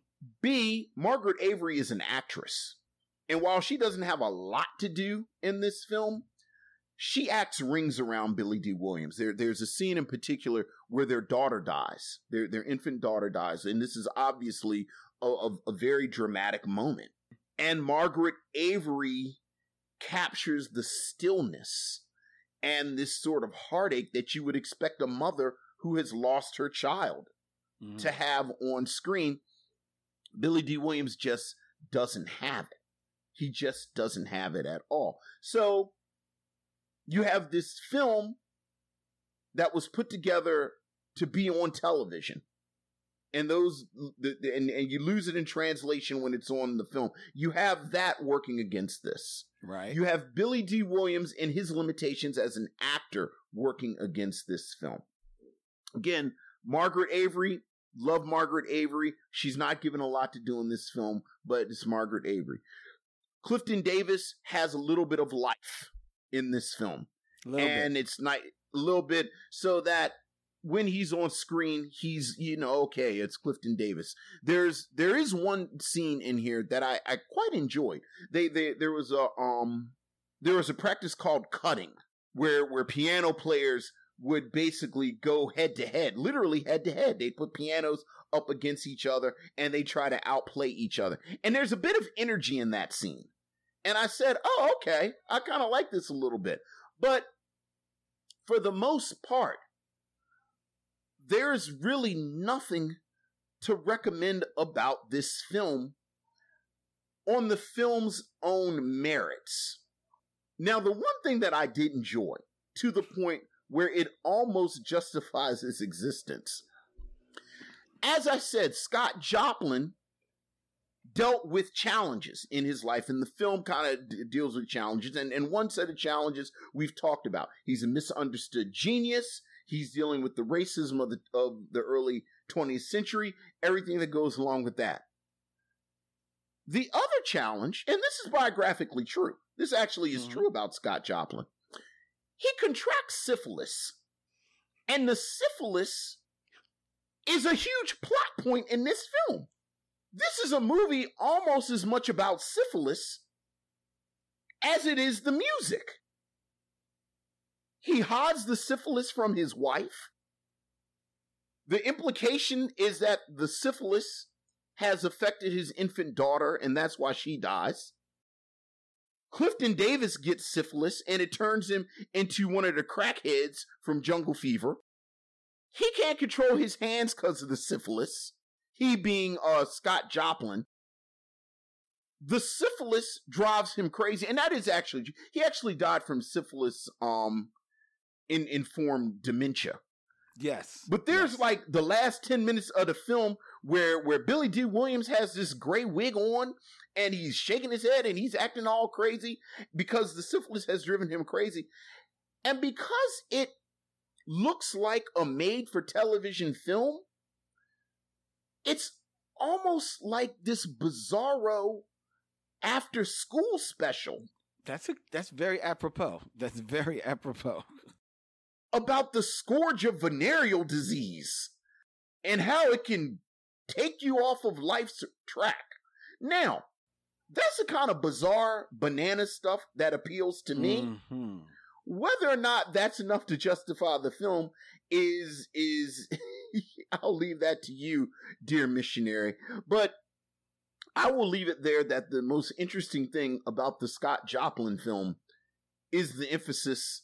Speaker 2: B, Margaret Avery is an actress, and while she doesn't have a lot to do in this film, she acts rings around Billy Dee Williams. There, there's a scene in particular where their daughter dies, their their infant daughter dies, and this is obviously a, a, a very dramatic moment. And Margaret Avery captures the stillness and this sort of heartache that you would expect a mother who has lost her child mm. to have on screen. Billy Dee Williams just doesn't have it. He just doesn't have it at all. So you have this film that was put together to be on television. And those the, the, and, and you lose it in translation when it's on the film. You have that working against this.
Speaker 1: Right.
Speaker 2: You have Billy Dee Williams and his limitations as an actor working against this film. Again margaret avery love margaret avery. She's not given a lot to do in this film but it's margaret avery. Clifton davis has a little bit of life in this film. And bit. it's not a little bit so that when he's on screen, he's you know okay, it's Clifton Davis. There's there is one scene in here that I I quite enjoyed. They they there was a um there was a practice called cutting where where piano players would basically go head to head, literally head to head. They put pianos up against each other and they try to outplay each other. And there's a bit of energy in that scene. And I said, oh, okay, I kind of like this a little bit. But for the most part, there's really nothing to recommend about this film on the film's own merits. Now, the one thing that I did enjoy to the point where it almost justifies its existence. As I said, Scott Joplin dealt with challenges in his life, and the film kind of d- deals with challenges. And, and one set of challenges we've talked about. He's a misunderstood genius. He's dealing with the racism of the of the early 20th century, everything that goes along with that. The other challenge, and this is biographically true. This actually is mm-hmm. true about Scott Joplin. He contracts syphilis, and the syphilis is a huge plot point in this film. This is a movie almost as much about syphilis as it is the music. He hides the syphilis from his wife. The implication is that the syphilis has affected his infant daughter, and that's why she dies. Clifton Davis gets syphilis, and it turns him into one of the crackheads from Jungle Fever. He can't control his hands because of the syphilis he being uh, Scott Joplin, the syphilis drives him crazy, and that is actually he actually died from syphilis um in informed dementia.
Speaker 1: Yes.
Speaker 2: But there's
Speaker 1: Yes.
Speaker 2: like the last 10 minutes of the film where where Billy Dee Williams has this gray wig on and he's shaking his head and he's acting all crazy because the syphilis has driven him crazy. And because it looks like a made for television film, it's almost like this bizarro after school special
Speaker 1: That's a, that's very apropos. That's very apropos.
Speaker 2: about the scourge of venereal disease and how it can take you off of life's track. Now, that's the kind of bizarre banana stuff that appeals to me.
Speaker 1: Mhm.
Speaker 2: Whether or not that's enough to justify the film is is I'll leave that to you, dear missionary. But I will leave it there that the most interesting thing about the Scott Joplin film is the emphasis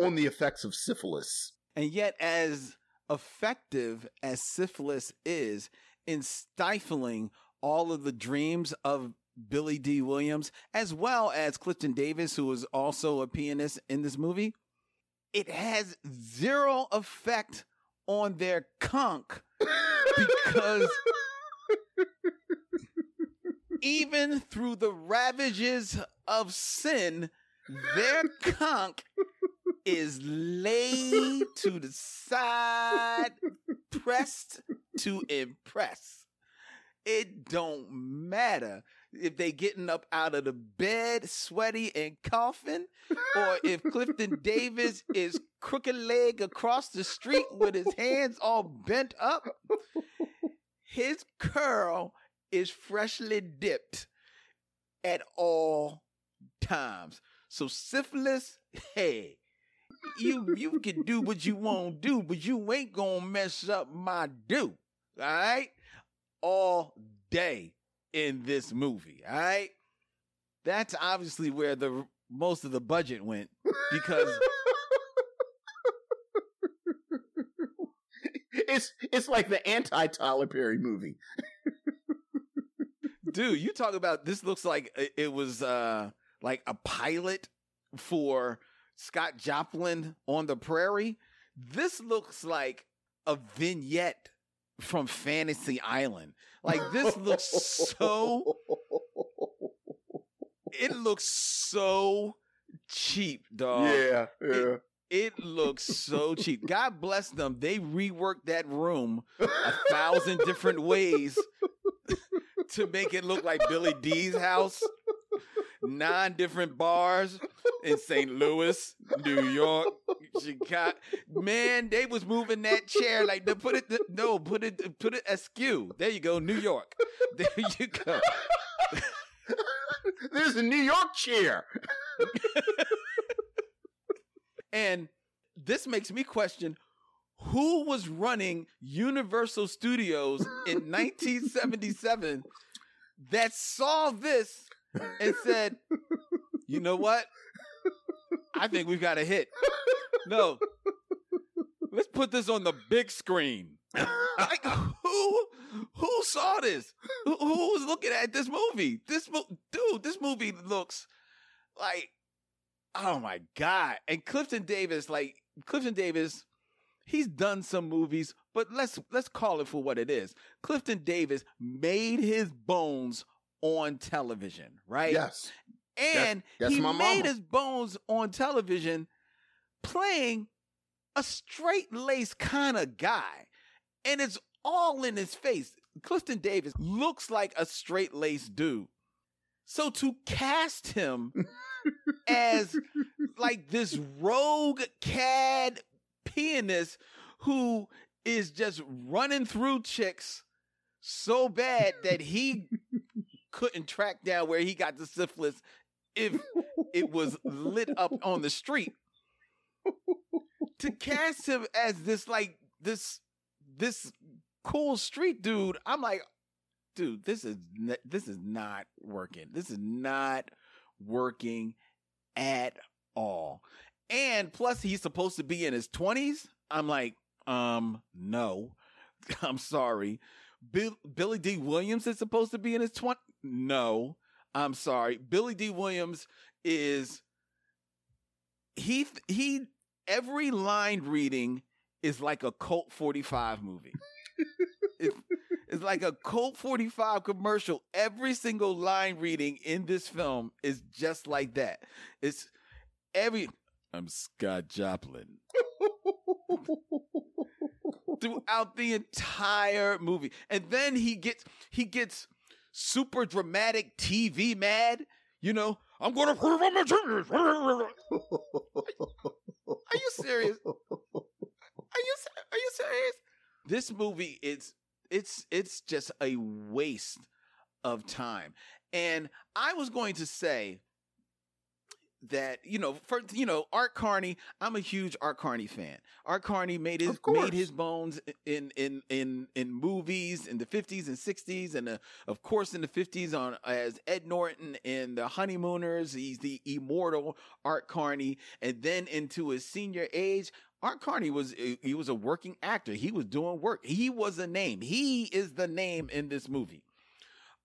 Speaker 2: on the effects of syphilis.
Speaker 1: And yet, as effective as syphilis is in stifling all of the dreams of Billy Dee Williams, as well as Clifton Davis, who is also a pianist in this movie, it has zero effect on their conch because even through the ravages of sin, their conch is laid to the side, pressed to impress. It don't matter if they getting up out of the bed, sweaty and coughing, or if Clifton Davis is crooked leg across the street with his hands all bent up. His curl is freshly dipped at all times. So syphilis, hey, you you can do what you want to do, but you ain't gonna mess up my do. All right, all day in this movie. All right, that's obviously where the most of the budget went because
Speaker 2: it's it's like the anti Tyler Perry movie.
Speaker 1: dude, you talk about this looks like it- it was uh like a pilot for Scott Joplin on the prairie. This looks like a vignette from Fantasy Island. Like this looks so it looks so cheap, dog.
Speaker 2: yeah, yeah.
Speaker 1: It looks so cheap. God bless them. They reworked that room a thousand different ways to make it look like Billy Dee's house. Nine different bars in St. Louis, New York, Chicago. Man, they was moving that chair like to put it no, put it put it askew. There you go, New York. There you go.
Speaker 2: There's a New York chair.
Speaker 1: And this makes me question who was running Universal Studios in 1977 that saw this and said, you know what? I think we've got a hit. No. Let's put this on the big screen. Like who who saw this? Who, who was looking at this movie? This mo- dude, this movie looks like oh my god. And Clifton Davis, like Clifton Davis, he's done some movies, but let's let's call it for what it is. Clifton Davis made his bones on television, right?
Speaker 2: Yes.
Speaker 1: And
Speaker 2: that's
Speaker 1: he
Speaker 2: my
Speaker 1: made
Speaker 2: mama.
Speaker 1: his bones on television playing a straight laced kind of guy. And it's all in his face. Clifton Davis looks like a straight laced dude. So to cast him as like this rogue cad pianist who is just running through chicks so bad that he couldn't track down where he got the syphilis if it was lit up on the street. To cast him as this like this this cool street dude, I'm like, dude, this is this is not working. This is not working at all. And plus, he's supposed to be in his 20s. I'm like, um, no, I'm sorry. Bill, Billy Dee Williams is supposed to be in his 20s. No, I'm sorry. Billy Dee Williams is he he every line reading is like a Colt 45 movie. it's, it's like a Colt 45 commercial. Every single line reading in this film is just like that. It's every I'm Scott Joplin. Throughout the entire movie. And then he gets he gets super dramatic TV mad. You know, I'm gonna prove I'm a genius. Are you serious? Are you are you serious? This movie it's it's it's just a waste of time. And I was going to say that you know, for you know, Art Carney. I'm a huge Art Carney fan. Art Carney made his made his bones in in in in movies in the 50s and 60s, and uh, of course in the 50s on as Ed Norton in The Honeymooners. He's the immortal Art Carney, and then into his senior age. Art Carney was he was a working actor. He was doing work. He was a name. He is the name in this movie.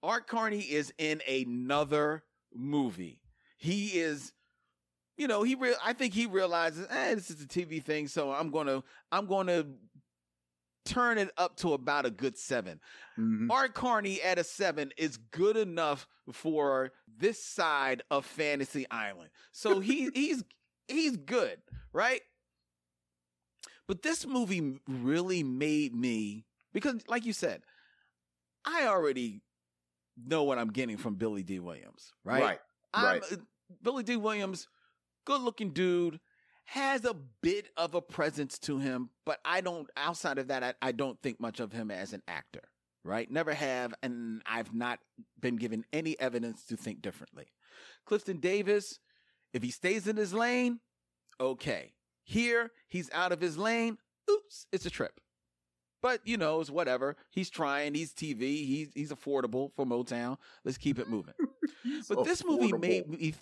Speaker 1: Art Carney is in another movie. He is you know, he real I think he realizes, eh, this is a TV thing, so I'm gonna I'm gonna turn it up to about a good 7
Speaker 2: Mm-hmm.
Speaker 1: Art Carney at a seven is good enough for this side of Fantasy Island. So he he's he's good, right? But this movie really made me because, like you said, I already know what I'm getting from Billy Dee Williams, right?
Speaker 2: Right,
Speaker 1: I'm,
Speaker 2: right.
Speaker 1: uh, Billy Dee Williams, good looking dude, has a bit of a presence to him, but I don't, outside of that, I, I don't think much of him as an actor, right? Never have, and I've not been given any evidence to think differently. Clifton Davis, if he stays in his lane, okay. Here, he's out of his lane. Oops, it's a trip. But you know, it's whatever. He's trying. He's TV. He's he's affordable for Motown. Let's keep it moving. but this movie made me.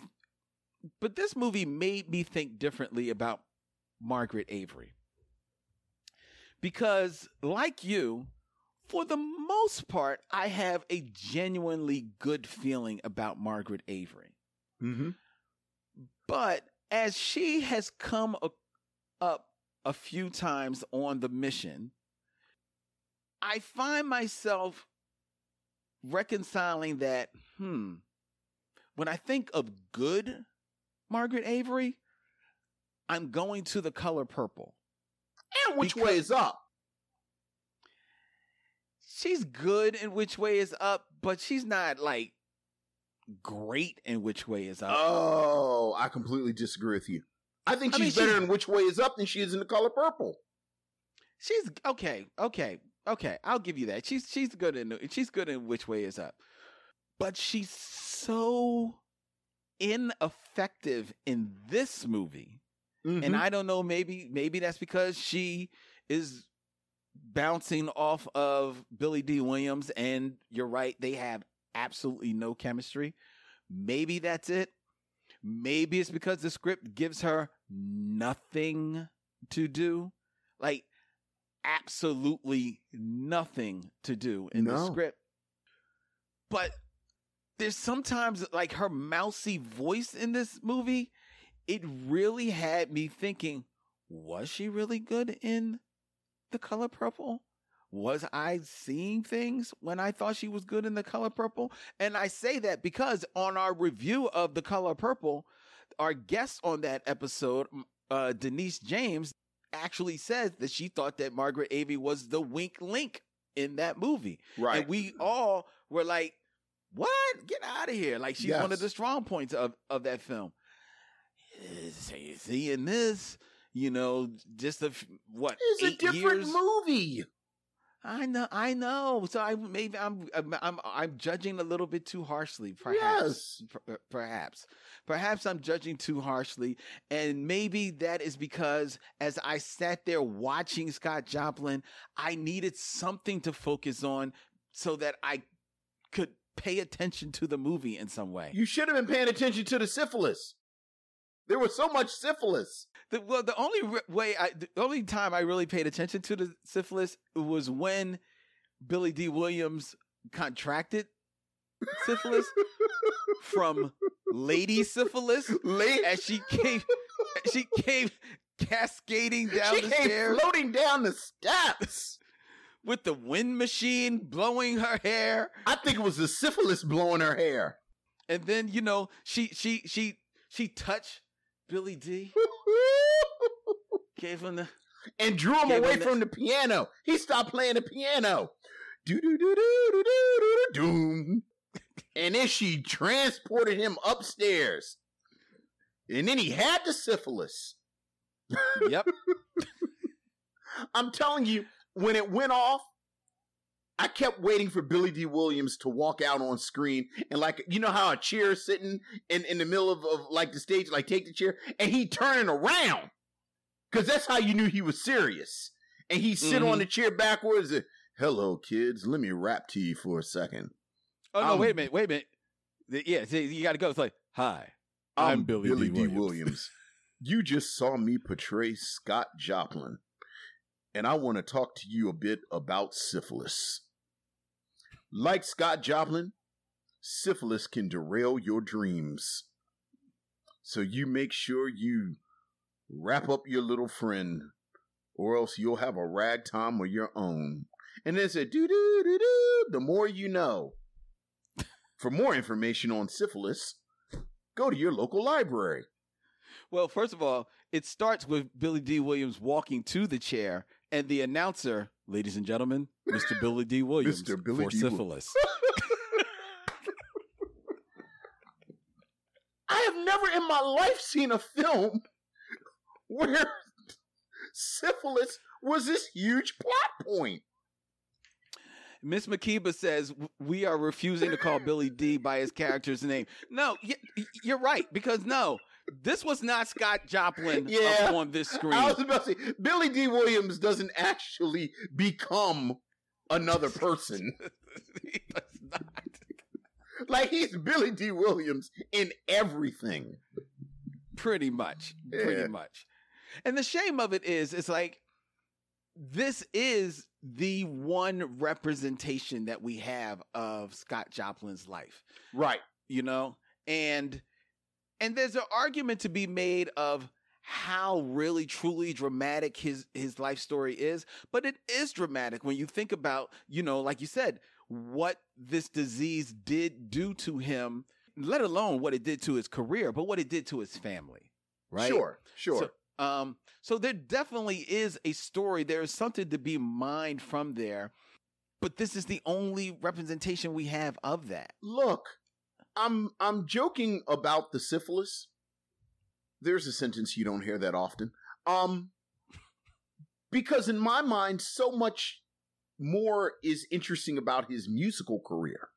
Speaker 1: But this movie made me think differently about Margaret Avery. Because, like you, for the most part, I have a genuinely good feeling about Margaret Avery.
Speaker 2: Mm-hmm.
Speaker 1: But as she has come a- up a few times on the mission, I find myself reconciling that, hmm, when I think of good Margaret Avery, I'm going to the color purple.
Speaker 2: And which way is up?
Speaker 1: She's good in which way is up, but she's not like great in which way is up.
Speaker 2: Oh, I completely disagree with you. I think
Speaker 1: I mean,
Speaker 2: she's better
Speaker 1: she's-
Speaker 2: in which way is up than she is in the color purple.
Speaker 1: She's okay, okay, okay. I'll give you that. She's she's good in she's good in which way is up, but she's so ineffective in this movie, and
Speaker 2: Mhm.
Speaker 1: I don't know. Maybe maybe that's because she is bouncing off of Billy Dee Williams, and you're right. They have absolutely no chemistry. Maybe that's it. Maybe it's because the script gives her nothing to do. Like absolutely nothing to do in the script. But there's sometimes like her mousy voice in this movie, it really had me thinking, was she really good in the color purple? Was I seeing things when I thought she was good in the color purple? And I say that because on our review of the color purple, our guest on that episode, uh, Denise James, actually says that she thought that Margaret Avery was the wink link in that movie.
Speaker 2: Right.
Speaker 1: And we all were like, what? Get out of here. Like she's one of the strong points of, of that film. See- Seeing this, you know, just a what?
Speaker 2: It's a different
Speaker 1: years?
Speaker 2: movie.
Speaker 1: I know, I know. So I maybe I'm I'm I'm, judging a little bit too harshly, perhaps. Per- perhaps, perhaps I'm judging too harshly, and maybe that is because as I sat there watching Scott Joplin, I needed something to focus on so that I could pay attention to the movie in some way.
Speaker 2: You should have been paying attention to the syphilis. There was so much syphilis.
Speaker 1: The, well, the only re- way I, the only time I really paid attention to the syphilis was when Billy Dee Williams contracted syphilis from lady syphilis, as she came, she came cascading down
Speaker 2: she
Speaker 1: the
Speaker 2: came
Speaker 1: stairs
Speaker 2: floating down the steps.
Speaker 1: With the wind machine blowing her hair.
Speaker 2: I think it was the syphilis blowing her hair.
Speaker 1: And then, you know, she she she she touched Billy Dee. Gave him the
Speaker 2: and drew him away
Speaker 1: him the-
Speaker 2: from the piano. He stopped playing the piano. Do do do do do do do doom. And then she transported him upstairs. And then he had the syphilis.
Speaker 1: Yep.
Speaker 2: I'm telling you, when it went off, I kept waiting for Billy Dee Williams to walk out on screen and like you know how a chair sitting in, in the middle of, of like the stage, like take the chair, and he turning around. Cause that's how you knew he was serious. And he sit on
Speaker 1: Mhm.
Speaker 2: the chair backwards and Hello kids, let me rap to you for a second.
Speaker 1: Oh no,
Speaker 2: Um,
Speaker 1: wait a minute, wait a minute. The- Yeah, see, you gotta go. It's like, hi. I'm Billy Dee Williams."
Speaker 2: you just saw me portray Scott Joplin, and I want to talk to you a bit about syphilis. Like Scott Joplin, syphilis can derail your dreams. So you make sure you wrap up your little friend, or else you'll have a ragtime of your own. And then said, doo doo doo doo, the more you know. For more information on syphilis, go to your local library.
Speaker 1: Well, first of all, it starts with Billy Dee Williams walking to the chair, and the announcer, ladies and gentlemen, Mr. Billy Dee. Williams
Speaker 2: Mr. Billy
Speaker 1: for
Speaker 2: D.
Speaker 1: Syphilis.
Speaker 2: I have never in my life seen a film where syphilis was this huge plot point.
Speaker 1: Miss Makiba says we are refusing to call Billy Dee by his character's name. No, you're right because no, this was not Scott Joplin
Speaker 2: Yeah.
Speaker 1: on this screen.
Speaker 2: I was about to say, Billy Dee Williams doesn't actually become another person.
Speaker 1: He does not.
Speaker 2: like he's Billy Dee Williams in everything.
Speaker 1: Pretty much.
Speaker 2: Yeah.
Speaker 1: Pretty much. And the shame of it is, it's like this is the one representation that we have of Scott Joplin's life.
Speaker 2: Right.
Speaker 1: you know and and there's an argument to be made of how really truly dramatic his his life story is but it is dramatic when you think about you know like you said what this disease did do to him let alone what it did to his career but what it did to his family right
Speaker 2: Sure. Sure.
Speaker 1: so, um, so there definitely is a story. There is something to be mined from there, but this is the only representation we have of that.
Speaker 2: Look, I'm I'm joking about the syphilis. There's a sentence you don't hear that often. Um because in my mind so much more is interesting about his musical career.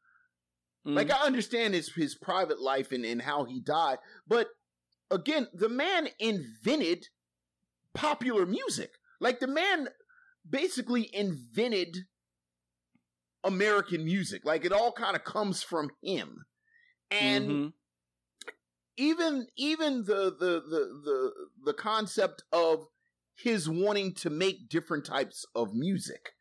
Speaker 2: Like I understand his his private life and, and how he died, but again, the man invented popular music. Like the man basically invented American music. Like it all kind of comes from him. And
Speaker 1: Mhm.
Speaker 2: even even the the the the the concept of his wanting to make different types of music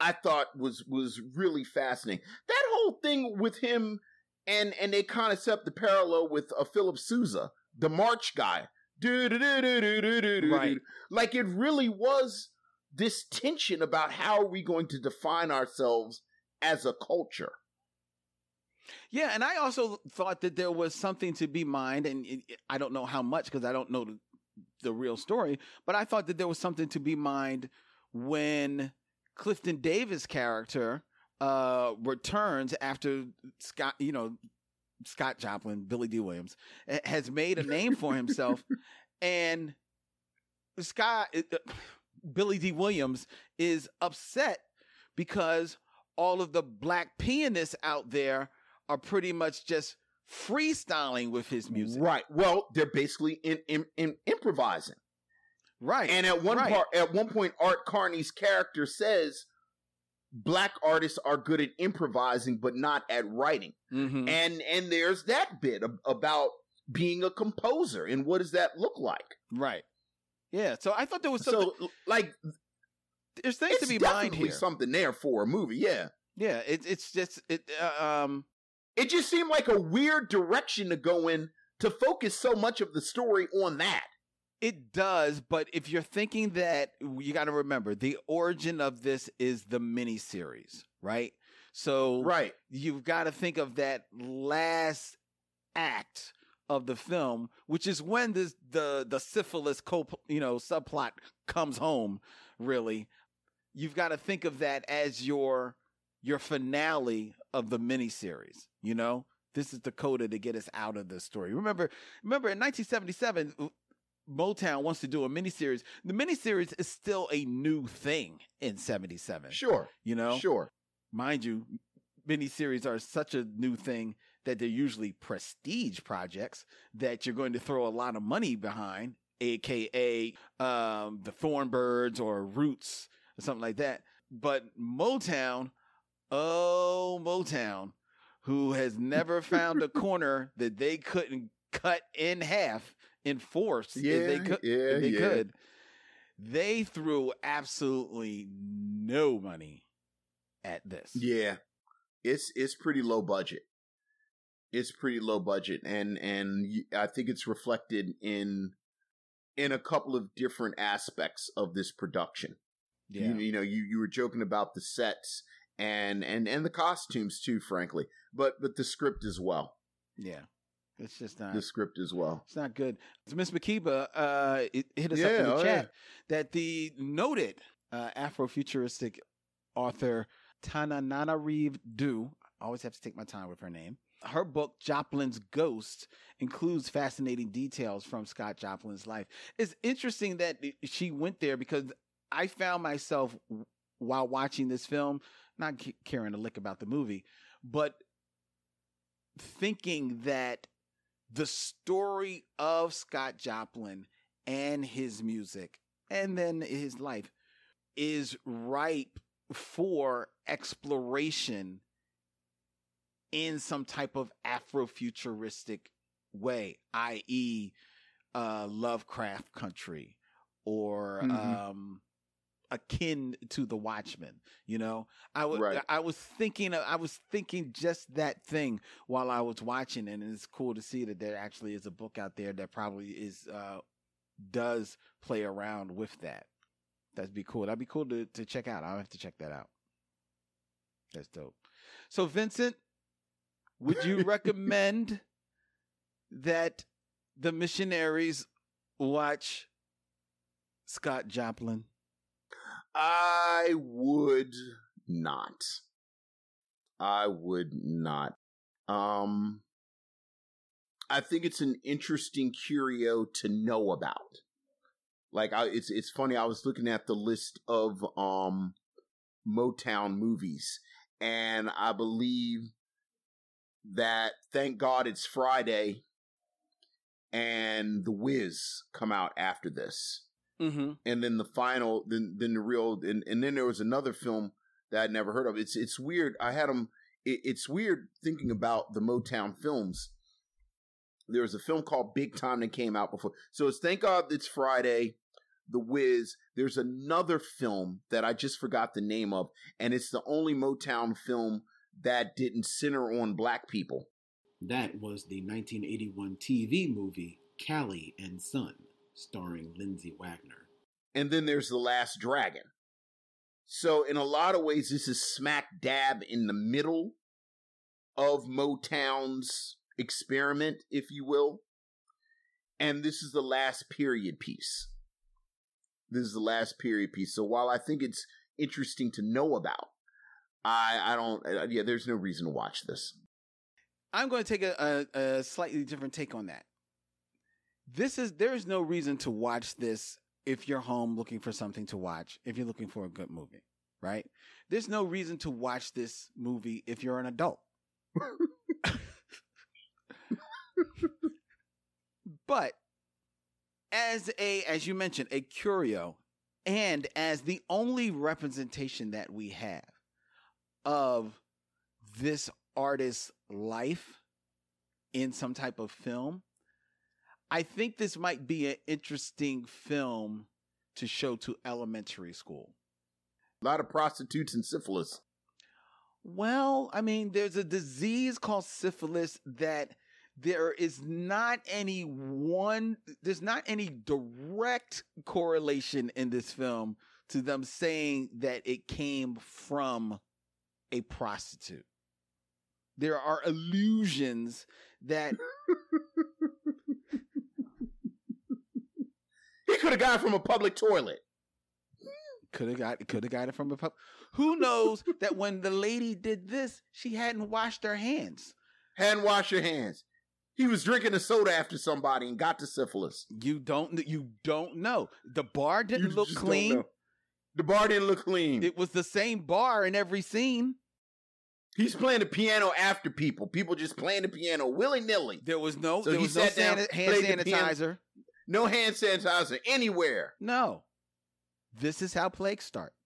Speaker 2: I thought was was really fascinating. That whole thing with him and and they kind of set the parallel with uh, Philip Sousa, the March guy.
Speaker 1: Right.
Speaker 2: Like it really was this tension about how are we going to define ourselves as a culture.
Speaker 1: Yeah, and I also thought that there was something to be mined, and it, it- I don't know how much because I don't know the, the real story, but I thought that there was something to be mined when Clifton Davis' character uh, returns after Scott, you know, Scott Joplin, Billy Dee Williams, has made a name for himself, and Scott, uh, Billy Dee Williams is upset because all of the black pianists out there are pretty much just freestyling with his music.
Speaker 2: Right. Well, they're basically in, in, in improvising.
Speaker 1: Right.
Speaker 2: And at one
Speaker 1: right.
Speaker 2: part, at one point, Art Carney's character says, "Black artists are good at improvising, but not at writing."
Speaker 1: Mhm.
Speaker 2: And and there's that bit ab- about being a composer and what does that look like.
Speaker 1: Right. Yeah. So I thought there was something.
Speaker 2: So, like,
Speaker 1: there's things to be mined
Speaker 2: definitely
Speaker 1: here.
Speaker 2: something there for a movie. Yeah,
Speaker 1: Yeah. It's it's just it. Uh, um.
Speaker 2: It just seemed like a weird direction to go in to focus so much of the story on that.
Speaker 1: It does, but if you're thinking that, you got to remember the origin of this is the miniseries, right? So
Speaker 2: Right.
Speaker 1: you've got to think of that last act of the film, which is when this the the syphilis co you know subplot comes home. Really, you've got to think of that as your your finale of the miniseries. You know, this is the coda to get us out of the story. Remember, remember in 1977. Motown wants to do a miniseries. The miniseries is still a new thing in 77.
Speaker 2: Sure.
Speaker 1: You know?
Speaker 2: Sure.
Speaker 1: mind you, miniseries are such a new thing that they're usually prestige projects that you're going to throw a lot of money behind, aka um, the Thornbirds or Roots or something like that. But Motown, oh Motown, who has never found a corner that they couldn't cut in half in force if they
Speaker 2: Yeah,
Speaker 1: could,
Speaker 2: yeah,
Speaker 1: if they
Speaker 2: yeah.
Speaker 1: could. They threw absolutely no money at this.
Speaker 2: Yeah. It's it's pretty low budget. It's pretty low budget and and I think it's reflected in in a couple of different aspects of this production.
Speaker 1: Yeah.
Speaker 2: You, you know, you you were joking about the sets and and and the costumes too, frankly, but but the script as well.
Speaker 1: Yeah. It's just not
Speaker 2: The script as well.
Speaker 1: it's not good. So Miss Makiba uh it hit us up in the
Speaker 2: oh,
Speaker 1: chat that the noted uh Afrofuturistic author Tananarive Due, I always have to take my time with her name. Her book Joplin's Ghost includes fascinating details from Scott Joplin's life. It's interesting that she went there because I found myself while watching this film not ca- caring a lick about the movie, but thinking that the story of Scott Joplin and his music and then his life is ripe for exploration in some type of Afrofuturistic way, i.e., uh, Lovecraft country or
Speaker 2: Mhm.
Speaker 1: um, akin to the Watchmen. You know, I was
Speaker 2: Right.
Speaker 1: I was thinking I was thinking just that thing while I was watching, and it's cool to see that there actually is a book out there that probably is uh, does play around with that. That'd be cool. That'd be cool to to check out. I'll have to check that out. That's dope. So Vincent, would you recommend that the missionaries watch Scott Joplin?
Speaker 2: I would not. I would not. Um I think it's an interesting curio to know about. Like I it's it's funny I was looking at the list of um Motown movies and I believe that thank God it's Friday and The Wiz come out after this
Speaker 1: Mm-hmm.
Speaker 2: and then the final, then then the real, and, and then there was another film that I'd never heard of. It's it's weird. I had them. It, it's weird thinking about the Motown films. There was a film called Big Time that came out before. So it's thank God it's Friday. The Wiz. There's another film that I just forgot the name of, and it's the only Motown film that didn't center on black people.
Speaker 9: That was the 1981 TV movie Callie and Son, starring Lindsay Wagner.
Speaker 2: and then there's the last dragon. So in a lot of ways this is smack dab in the middle of motown's experiment if you will. And this is the last period piece. This is the last period piece. So while i think it's interesting to know about i i don't uh, yeah there's no reason to watch this.
Speaker 1: I'm going to take a, a, a slightly different take on that. This is there is no reason to watch this if you're home looking for something to watch. If you're looking for a good movie, right? There's no reason to watch this movie if you're an adult. but as a as you mentioned a curio and as the only representation that we have of this artist's life in some type of film i think this might be an interesting film to show to elementary school.
Speaker 2: A lot of prostitutes and syphilis.
Speaker 1: Well, I mean, there's a disease called syphilis that there is not any one there's not any direct correlation in this film to them saying that it came from a prostitute. There are illusions that
Speaker 2: he could have got it from a public toilet
Speaker 1: could have got could have got it from a pub who knows that when the lady did this she hadn't washed her hands
Speaker 2: hand wash your hands he was drinking a soda after somebody and got the syphilis.
Speaker 1: You don't. You don't know. The bar didn't
Speaker 2: You
Speaker 1: look clean.
Speaker 2: The bar didn't look clean.
Speaker 1: It was the same bar in every scene.
Speaker 2: He's playing the piano after people. People just playing the piano willy nilly.
Speaker 1: There was no.
Speaker 2: So
Speaker 1: there
Speaker 2: he
Speaker 1: was no
Speaker 2: sat down,
Speaker 1: sani- hand sanitizer.
Speaker 2: No hand sanitizer anywhere.
Speaker 1: No. This is how plagues start.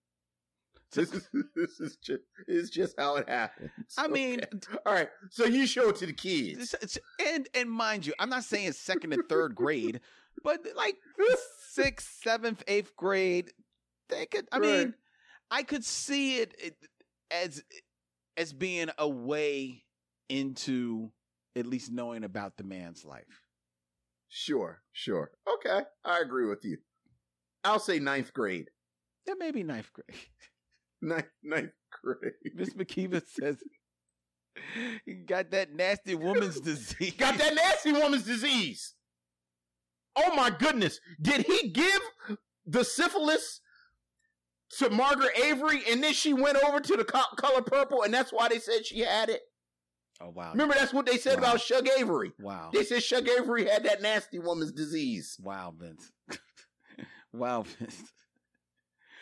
Speaker 2: This is this is just it's just how it happens.
Speaker 1: I mean,
Speaker 2: all right. So you show it to the kids.
Speaker 1: And and mind you, I'm not saying second and third grade, but like sixth, seventh, eighth grade, they could. I
Speaker 2: Right.
Speaker 1: mean, I could see it, it as as being a way into at least knowing about the man's life.
Speaker 2: Sure, sure. Okay, I agree with you. I'll say ninth grade.
Speaker 1: Yeah, maybe ninth grade.
Speaker 2: Ninth, ninth grade.
Speaker 1: Miss McKeever says he got that nasty woman's disease.
Speaker 2: Got that nasty woman's disease. Oh my goodness. Did he give the syphilis to Margaret Avery and then she went over to the co- color purple and that's why they said she had it?
Speaker 1: Oh wow.
Speaker 2: Remember, that's what they said
Speaker 1: Wow.
Speaker 2: about Shug Avery.
Speaker 1: Wow.
Speaker 2: They said Shug Avery had that nasty woman's disease.
Speaker 1: Wow, Vince. wow, Vince.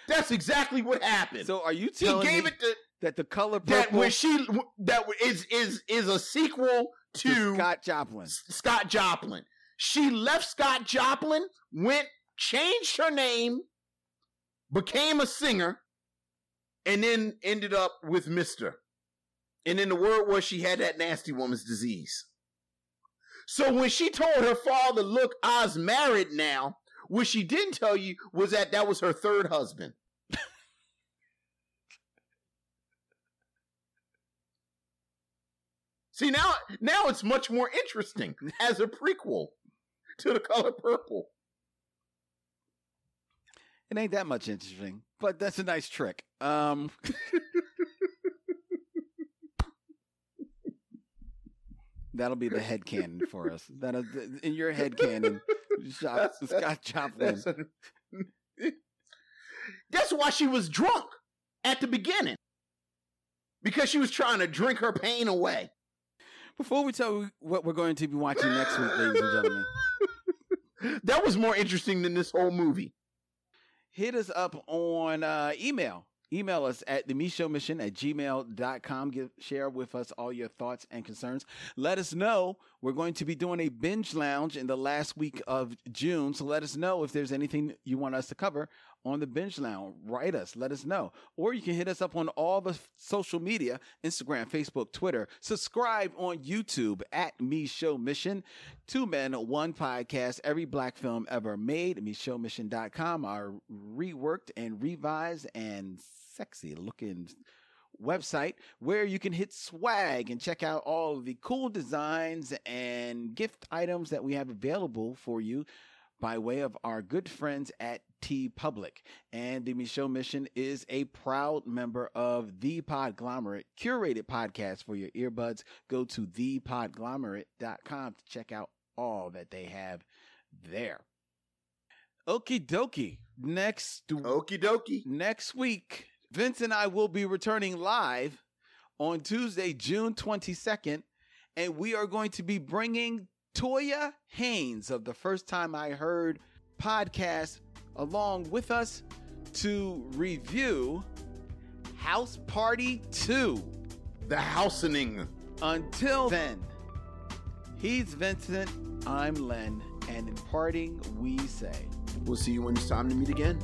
Speaker 2: That's exactly what happened.
Speaker 1: So are you telling he
Speaker 2: gave
Speaker 1: me
Speaker 2: it to
Speaker 1: that the color
Speaker 2: that
Speaker 1: purple
Speaker 2: when she that is is is a sequel to,
Speaker 1: to Scott Joplin?
Speaker 2: S- Scott Joplin. She left Scott Joplin, went, changed her name, became a singer, and then ended up with Mister. And then the word was she had that nasty woman's disease. So when she told her father, "Look, I's married now," what she didn't tell you was that that was her third husband. See now, now it's much more interesting as a prequel to the color purple.
Speaker 1: It ain't that much interesting, but that's a nice trick. Um, that'll be the head canon for us. That is in your head canon. Scott, Scott Joplin.
Speaker 2: That's, that's why she was drunk at the beginning because she was trying to drink her pain away.
Speaker 1: Before we tell you what we're going to be watching next week, ladies and gentlemen,
Speaker 2: That was more interesting than this whole movie.
Speaker 1: hit us up on uh, email. Email us at the Micheaux Mission at gmail.com. Give, share with us all your thoughts and concerns. Let us know. We're going to be doing a binge lounge in the last week of June. So let us know if there's anything you want us to cover on the binge lounge. Write us. Let us know. Or you can hit us up on all the social media Instagram, Facebook, Twitter. Subscribe on YouTube at Micheaux Mission. Two men, one podcast, every black film ever made. Me Show MicheauxMission.com, our reworked and revised and sexy looking website where you can hit swag and check out all the cool designs and gift items that we have available for you by way of our good friends at TeePublic. And the Micheaux Mission is a proud member of the Podglomerate curated podcast for your earbuds. Go to thepodglomerate.com to check out all that they have there. Okie dokie. Next
Speaker 2: Okie dokie.
Speaker 1: next week, Vince and I will be returning live on Tuesday, June 22nd, and we are going to be bringing Toya Haynes of the First Time I Heard podcast along with us to review House Party 2.
Speaker 2: The housening.
Speaker 1: Until then, he's Vincent, I'm Len, and in parting, we say.
Speaker 2: We'll see you when it's time to meet again.